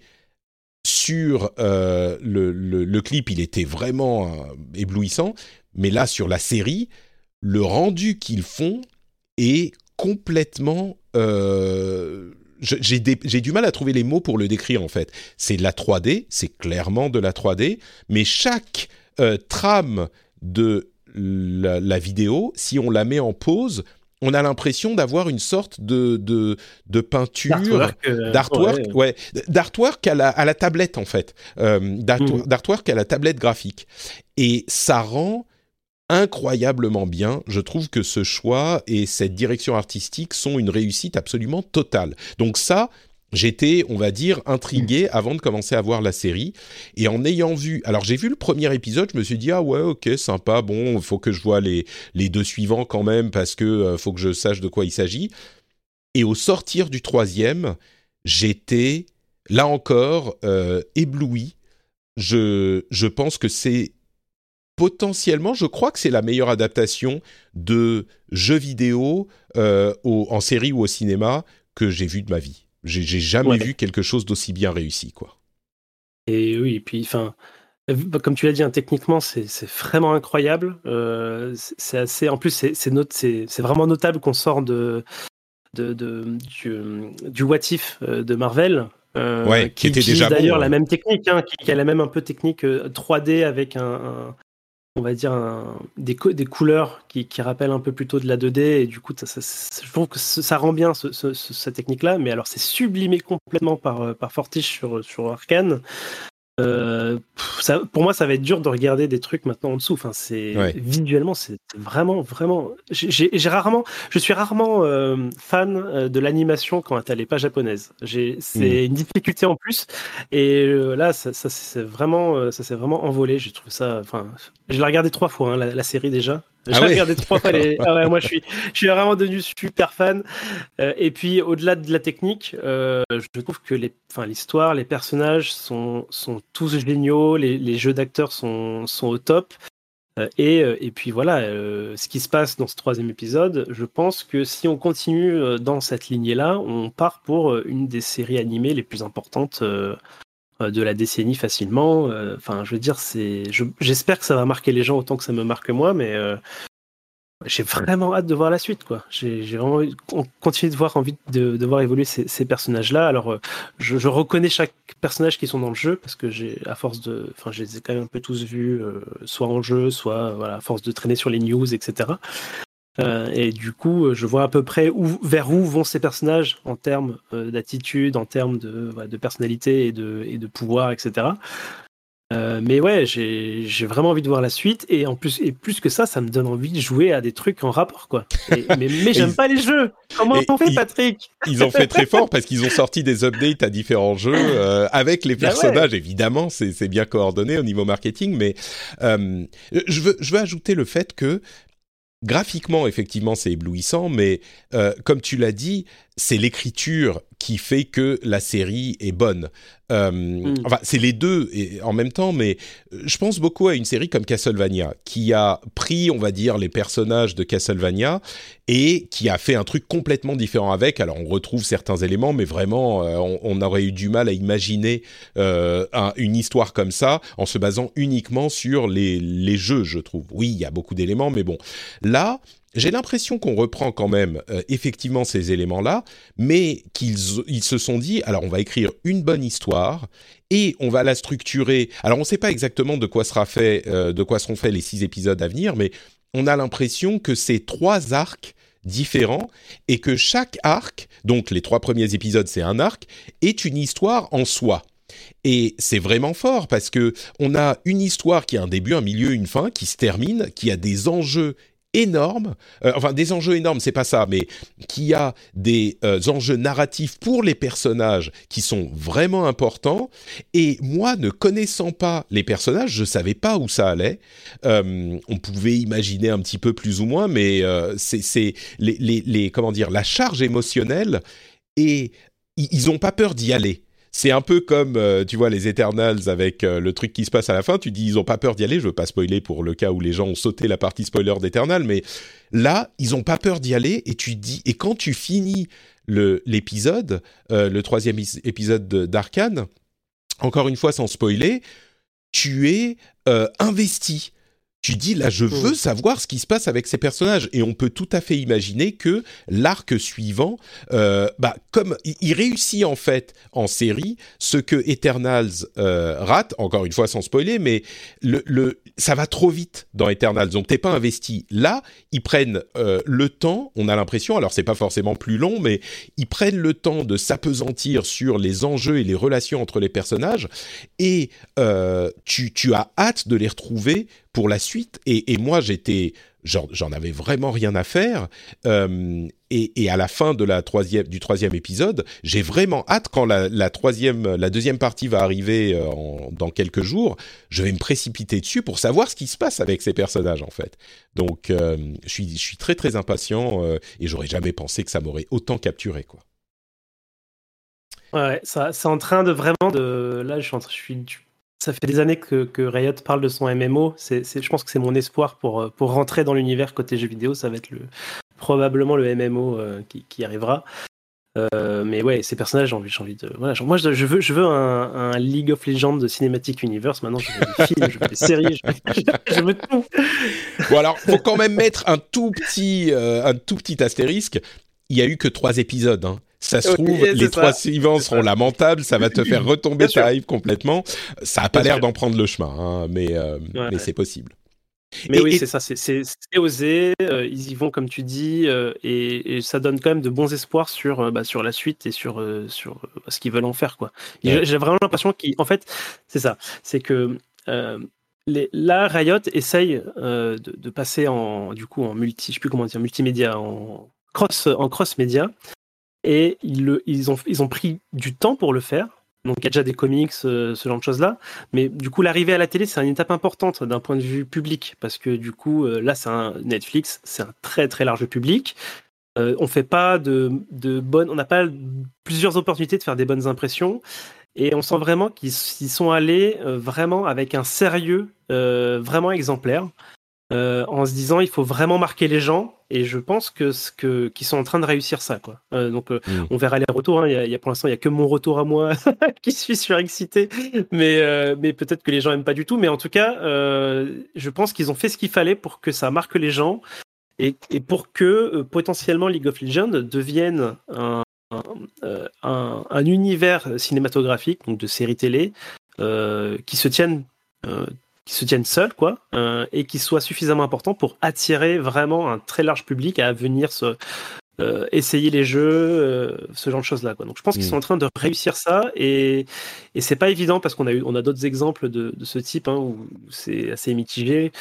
sur le, le, clip, il était vraiment éblouissant. Mais là, sur la série, le rendu qu'ils font est complètement j'ai du mal à trouver les mots pour le décrire en fait. C'est de la 3D, c'est clairement de la 3D, mais chaque euh, trame de la, vidéo, si on la met en pause, on a l'impression d'avoir une sorte de, de, de peinture, d'artwork, euh, ouais, d'artwork à la, à la tablette en fait, euh, mm. d'artwork à la tablette graphique. Et ça rend incroyablement bien. Je trouve que ce choix et cette direction artistique sont une réussite absolument totale. Donc ça, j'étais, on va dire, intrigué avant de commencer à voir la série. Et en ayant vu, alors j'ai vu le premier épisode, je me suis dit ah ouais, ok, sympa. Bon, il faut que je vois les les deux suivants quand même parce que euh, faut que je sache de quoi il s'agit. Et au sortir du troisième, j'étais là encore euh, ébloui. Je je pense que c'est potentiellement, je crois que c'est la meilleure adaptation de jeux vidéo euh, en série ou au cinéma que j'ai vu de ma vie. J'ai jamais vu quelque chose d'aussi bien réussi, quoi. Et oui, et puis, enfin, comme tu l'as dit, hein, techniquement, c'est vraiment incroyable. Euh, c'est assez, en plus, c'est vraiment notable qu'on sort de, de, du, du What If euh, de Marvel, euh, qui, était déjà d'ailleurs la même technique, hein, qui, a la même un peu technique 3D avec un, on va dire, des, couleurs qui, rappellent un peu plutôt de la 2D. Et du coup, ça, je trouve que ça rend bien cette technique-là. Mais alors, c'est sublimé complètement par, euh, Fortiche sur, sur Arkane. Euh, ça, pour moi, ça va être dur de regarder des trucs maintenant en dessous. Enfin, c'est visuellement, c'est vraiment, vraiment. J'ai rarement, je suis rarement euh, fan euh, de l'animation quand elle n'est pas japonaise. C'est hmm. une difficulté en plus. Et là, ça, ça c'est vraiment, ça s'est vraiment envolé. J'ai trouvé ça. Enfin, je l'ai regardé trois fois hein, la, série déjà. J'ai ah regardé trois fois les. Ah ouais, moi, je suis, je suis vraiment devenu super fan. Euh, et puis, au-delà de la technique, euh, je trouve que les, enfin, l'histoire, les personnages sont, sont tous géniaux. Les, les jeux d'acteurs sont, sont au top. Euh, et, et puis voilà, ce qui se passe dans ce troisième épisode, je pense que si on continue dans cette lignée-là, on part pour une des séries animées les plus importantes de la décennie facilement. Euh, enfin, je veux dire, c'est, j'espère que ça va marquer les gens autant que ça me marque moi, mais euh, j'ai vraiment hâte de voir la suite, quoi. J'ai, vraiment continué de voir envie de, de voir évoluer ces, personnages-là. Alors, euh, je, reconnais chaque personnage qui sont dans le jeu parce que j'ai, à force de, enfin, je les ai quand même un peu tous vus, soit en jeu, soit voilà, à force de traîner sur les news, etc. Euh, et du coup, je vois à peu près où, vers où vont ces personnages en termes euh, d'attitude, en termes de, de, personnalité et de, et de pouvoir, etc. Euh, mais ouais, j'ai vraiment envie de voir la suite et en plus et plus que ça, ça me donne envie de jouer à des trucs en rapport quoi. [LAUGHS] mais mais j'aime pas les jeux. Comment on fait, Patrick Ils ont fait très fort parce qu'ils ont sorti des updates à différents jeux avec les [LAUGHS] bah personnages. Évidemment, c'est bien coordonné au niveau marketing, mais je veux je veux ajouter le fait que graphiquement, effectivement, c'est éblouissant, mais euh, comme tu l'as dit, c'est l'écriture qui fait que la série est bonne. Euh, mm. Enfin, c'est les deux et, en même temps, mais euh, je pense beaucoup à une série comme Castlevania, qui a pris, on va dire, les personnages de Castlevania et qui a fait un truc complètement différent avec. Alors, on retrouve certains éléments, mais vraiment, euh, on, aurait eu du mal à imaginer une histoire comme ça en se basant uniquement sur les, les jeux, je trouve. Oui, il y a beaucoup d'éléments, mais bon, là j'ai l'impression qu'on reprend quand même euh, effectivement ces éléments-là, mais qu'ils ils se sont dit, alors on va écrire une bonne histoire et on va la structurer. Alors on ne sait pas exactement de quoi sera fait, euh, de quoi seront faits les six épisodes à venir, mais on a l'impression que c'est trois arcs différents et que chaque arc, donc les trois premiers épisodes c'est un arc, est une histoire en soi. Et c'est vraiment fort parce que on a une histoire qui a un début, un milieu, une fin, qui se termine, qui a des enjeux énorme, euh, enfin des enjeux énormes, c'est pas ça, mais qui a des euh, enjeux narratifs pour les personnages qui sont vraiment importants. Et moi, ne connaissant pas les personnages, je savais pas où ça allait. Euh, on pouvait imaginer un petit peu plus ou moins, mais c'est les, les, les, comment dire la charge émotionnelle et ils ont pas peur d'y aller c'est un peu comme, euh, tu vois, les Eternals avec euh, le truc qui se passe à la fin. Tu dis, ils ont pas peur d'y aller. Je veux pas spoiler pour le cas où les gens ont sauté la partie spoiler d'Eternal, mais là, ils ont pas peur d'y aller. Et tu dis, et quand tu finis l'épisode, euh, le troisième épisode d'Arkane, encore une fois sans spoiler, tu es investi tu dis là je veux mm. savoir ce qui se passe avec ces personnages. Et on peut tout à fait imaginer que l'arc suivant euh, bah comme il réussit en fait en série ce que Eternals euh, rate. Encore une fois sans spoiler mais le, le ça va trop vite dans Eternals. Donc t'es pas investi là. Ils prennent euh, le temps on a l'impression alors c'est pas forcément plus long mais ils prennent le temps de s'apesantir sur les enjeux et les relations entre les personnages. Et tu, tu as hâte de les retrouver pour la suite. Et, moi, j'étais, j'en avais vraiment rien à faire. Euh, et, à la fin de la troisième, du troisième épisode, j'ai vraiment hâte quand la, troisième, la deuxième partie va arriver euh, dans quelques jours. Je vais me précipiter dessus pour savoir ce qui se passe avec ces personnages en fait. Donc, euh, je suis, je suis très très impatient et j'aurais jamais pensé que ça m'aurait autant capturé quoi. Ouais, ça, c'est en train de vraiment de. Là, je suis, je suis, ça fait des années que, que, Riot parle de son MMO. C'est, je pense que c'est mon espoir pour, euh, pour rentrer dans l'univers côté jeux vidéo. Ça va être le, probablement le MMO euh, qui, qui, arrivera. Euh, mais ouais, ces personnages, j'ai envie, j'ai envie de. Voilà, moi, je, veux, je veux un, un, League of Legends de Cinematic Universe. Maintenant, je veux des films, je veux des séries, je veux, tout. Bon, alors, faut quand même mettre un tout petit, un tout petit astérisque. Il y a eu que trois épisodes. Hein. Ça se trouve, les trois suivants seront lamentables, ça va te faire [LAUGHS] retomber ta hype complètement. Ça a pas l'air d'en prendre le chemin, hein, mais, euh, mais c'est possible. Mais oui, c'est ça, c'est osé, euh, ils y vont comme tu dis, euh, et, ça donne quand même de bons espoirs sur, bah, sur la suite et sur, sur ce qu'ils veulent en faire. quoi. J'ai vraiment l'impression qu'en fait, c'est ça, c'est que les, là, Riot essaye de, de, passer en, du coup, en multi, je sais plus comment dire, multimédia, en cross, en cross média, et ils, ont, ils ont pris du temps pour le faire. Donc il y a déjà des comics, euh, ce genre de choses-là. Mais du coup, l'arrivée à la télé, c'est une étape importante d'un point de vue public. Parce que du coup, euh, là, c'est un Netflix, c'est un très très large public. Euh, on fait pas de, de bonnes, on n'a pas plusieurs opportunités de faire des bonnes impressions. Et on sent vraiment qu'ils sont allés vraiment avec un sérieux vraiment exemplaire. Euh, en se disant il faut vraiment marquer les gens et je pense que ce que qu'ils sont en train de réussir ça quoi. Euh, donc euh, mm. on verra les retours. Hein. Il, y a, pour l'instant il y a que mon retour à moi [LAUGHS] qui suis surexcité, mais mais peut-être que les gens aiment pas du tout. Mais en tout cas, je pense qu'ils ont fait ce qu'il fallait pour que ça marque les gens et, et pour que potentiellement League of Legends devienne un, un, un, univers cinématographique donc de séries télé qui se tienne qui se tiennent seuls, quoi, euh, et qui soient suffisamment importants pour attirer vraiment un très large public à venir se, euh, essayer les jeux, euh, ce genre de choses là. Quoi. Donc je pense qu'ils mm. sont en train de réussir ça et, et c'est pas évident parce qu'on a eu on a d'autres exemples de, de, ce type hein, où c'est assez mitigé.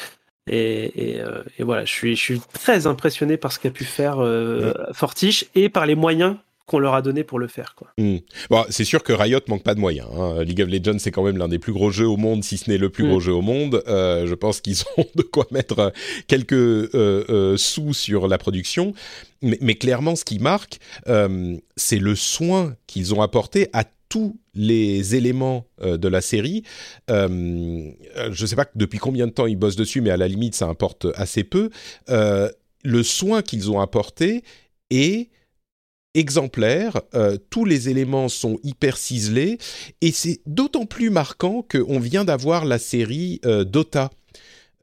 Et, et, euh, et, voilà, je suis, je suis très impressionné par ce qu'a pu faire euh, Fortiche et par les moyens qu'on leur a donné pour le faire. Quoi. Hmm. Bon, c'est sûr que Riot manque pas de moyens. Hein. League of Legends, c'est quand même l'un des plus gros jeux au monde, si ce n'est le plus hmm. gros jeu au monde. Euh, je pense qu'ils [LAUGHS] ont de quoi mettre euh, quelques euh, euh, sous sur la production. Mais, mais, clairement, ce qui marque, c'est le soin qu'ils ont apporté à tous les éléments de la série. je ne sais pas depuis combien de temps ils bossent dessus, mais à la limite, ça importe assez peu. le soin qu'ils ont apporté est exemplaire, tous les éléments sont hyper ciselés, et c'est d'autant plus marquant qu'on vient d'avoir la série Dota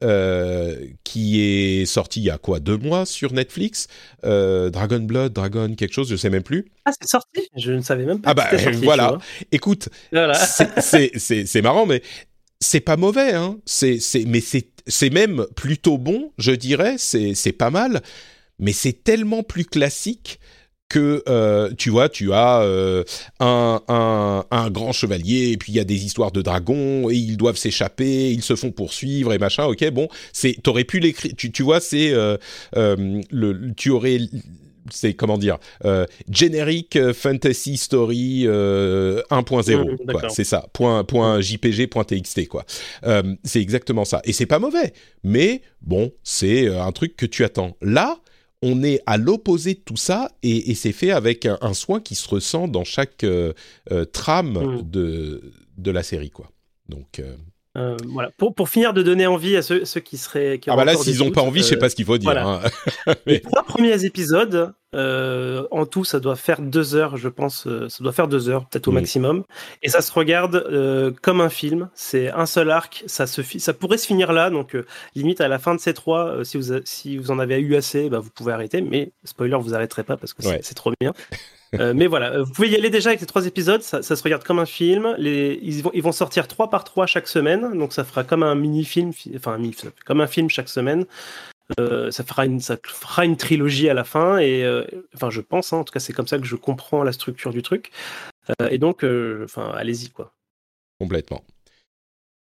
euh, qui est sorti il y a quoi deux mois sur Netflix. Euh, Dragon Blood, Dragon quelque chose, je sais même plus. Ah c'est sorti, je ne savais même pas. Ah bah voilà. Écoute, c'est marrant, mais c'est pas mauvais, hein. C'est mais c'est même plutôt bon, je dirais. C'est c'est pas mal, mais c'est tellement plus classique que euh, tu vois, tu as euh, un, un, un, grand chevalier et puis il y a des histoires de dragons et ils doivent s'échapper, ils se font poursuivre et machin. Ok, bon, c'est t'aurais pu l'écrire. Tu, tu vois, c'est euh, le tu aurais c'est comment dire euh, generic fantasy story 1.0 c'est ça point point jpg point txt quoi. C'est exactement ça. Et c'est pas mauvais mais bon c'est un truc que tu attends. Là on est à l'opposé de tout ça et, c'est fait avec un, soin qui se ressent dans chaque euh, euh, trame mm. de, de la série quoi. Donc euh, voilà. Pour, pour finir de donner envie à ceux, qui seraient. ah bah là, s'ils n'ont pas envie, je sais pas ce qu'il faut dire. Hein. [LAUGHS] Les trois premiers épisodes, en tout, ça doit faire deux heures, je pense. ça doit faire deux heures, peut-être au mm. maximum. Et ça se regarde comme un film. C'est un seul arc. Ça se ça pourrait se finir là. Donc, limite à la fin de ces trois, si vous si vous en avez eu assez, bah, vous pouvez arrêter. Mais spoiler, vous arrêterez pas parce que c'est trop bien. Euh, mais voilà, euh, vous pouvez y aller déjà avec ces trois épisodes. Ça, se regarde comme un film. Les, ils, vont, sortir trois par trois chaque semaine, donc ça fera comme un mini-film, enfin comme un film chaque semaine. Euh, ça fera une ça fera une trilogie à la fin et enfin je pense hein, en tout cas c'est comme ça que je comprends la structure du truc et donc enfin allez-y quoi complètement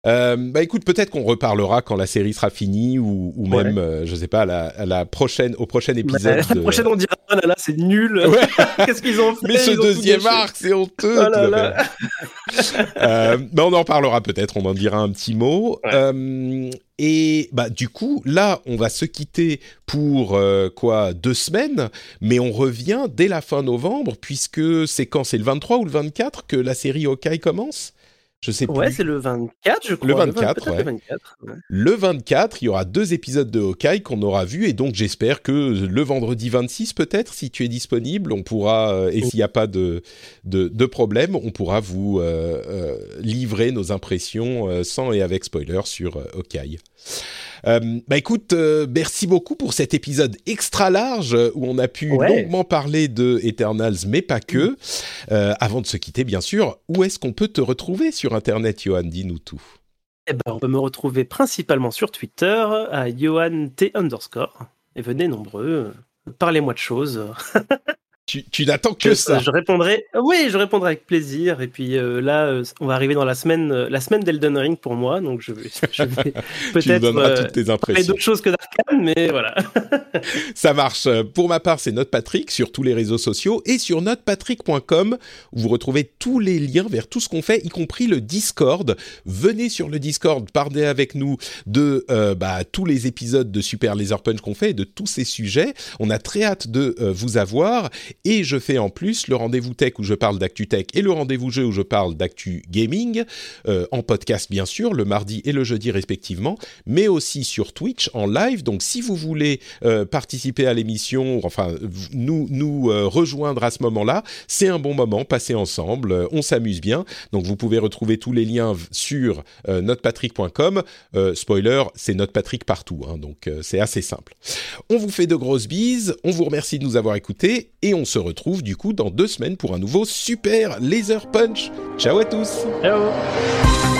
euh, bah écoute, peut-être qu'on reparlera quand la série sera finie ou, ou même, euh, je sais pas, la, la prochaine, au prochain épisode. la prochaine, on dira, oh là là, c'est nul. [LAUGHS] Qu'est-ce qu'ils ont fait Mais ce deuxième arc, c'est honteux. Là là. [LAUGHS] euh, bah on en parlera peut-être, on en dira un petit mot. Euh, et bah du coup, là, on va se quitter pour euh, quoi deux semaines, mais on revient dès la fin novembre puisque c'est quand c'est le 23 ou le 24 que la série Hawkeye commence? Je sais ouais, c'est le 24, je crois. Le 24, le 24, Le 24, il y aura deux épisodes de Hawkeye qu'on aura vus et donc j'espère que le vendredi 26 peut-être, si tu es disponible, on pourra, euh, et s'il n'y a pas de, de, de, problème, on pourra vous euh, euh, livrer nos impressions sans et avec spoiler sur Hawkeye. Euh, bah écoute, euh, merci beaucoup pour cet épisode extra large où on a pu longuement parler de Eternals, mais pas que. Euh, avant de se quitter, bien sûr, où est-ce qu'on peut te retrouver sur Internet, Johan? Dis-nous tout. Eh ben, on peut me retrouver principalement sur Twitter à Johan T underscore. Et venez nombreux, parlez-moi de choses. [LAUGHS] Tu, n'attends que ça. Je répondrai. Oui, je répondrai avec plaisir. Et puis euh, là, euh, on va arriver dans la semaine, euh, la semaine d'Elden Ring pour moi, donc je vais, [LAUGHS] [LAUGHS] peut-être toutes tes impressions. d'autres choses que d'Arkane, mais voilà. [LAUGHS] ça marche. Pour ma part, c'est NotePatrick sur tous les réseaux sociaux et sur notepatrick.com où vous retrouvez tous les liens vers tout ce qu'on fait, y compris le Discord. Venez sur le Discord, parlez avec nous de bah, tous les épisodes de Super Laser Punch qu'on fait et de tous ces sujets. On a très hâte de vous avoir et je fais en plus le rendez-vous tech où je parle d'actu tech et le rendez-vous jeu où je parle d'actu gaming, euh, en podcast bien sûr, le mardi et le jeudi respectivement, mais aussi sur Twitch en live. Donc si vous voulez euh, participer à l'émission, enfin nous, euh, rejoindre à ce moment-là, c'est un bon moment, passer ensemble, on s'amuse bien. Donc vous pouvez retrouver tous les liens sur notepatrick.com. spoiler, c'est notepatrick partout, hein, donc c'est assez simple. On vous fait de grosses bises, on vous remercie de nous avoir écoutés et on se retrouve du coup dans deux semaines pour un nouveau super laser punch. Ciao à tous. Ciao.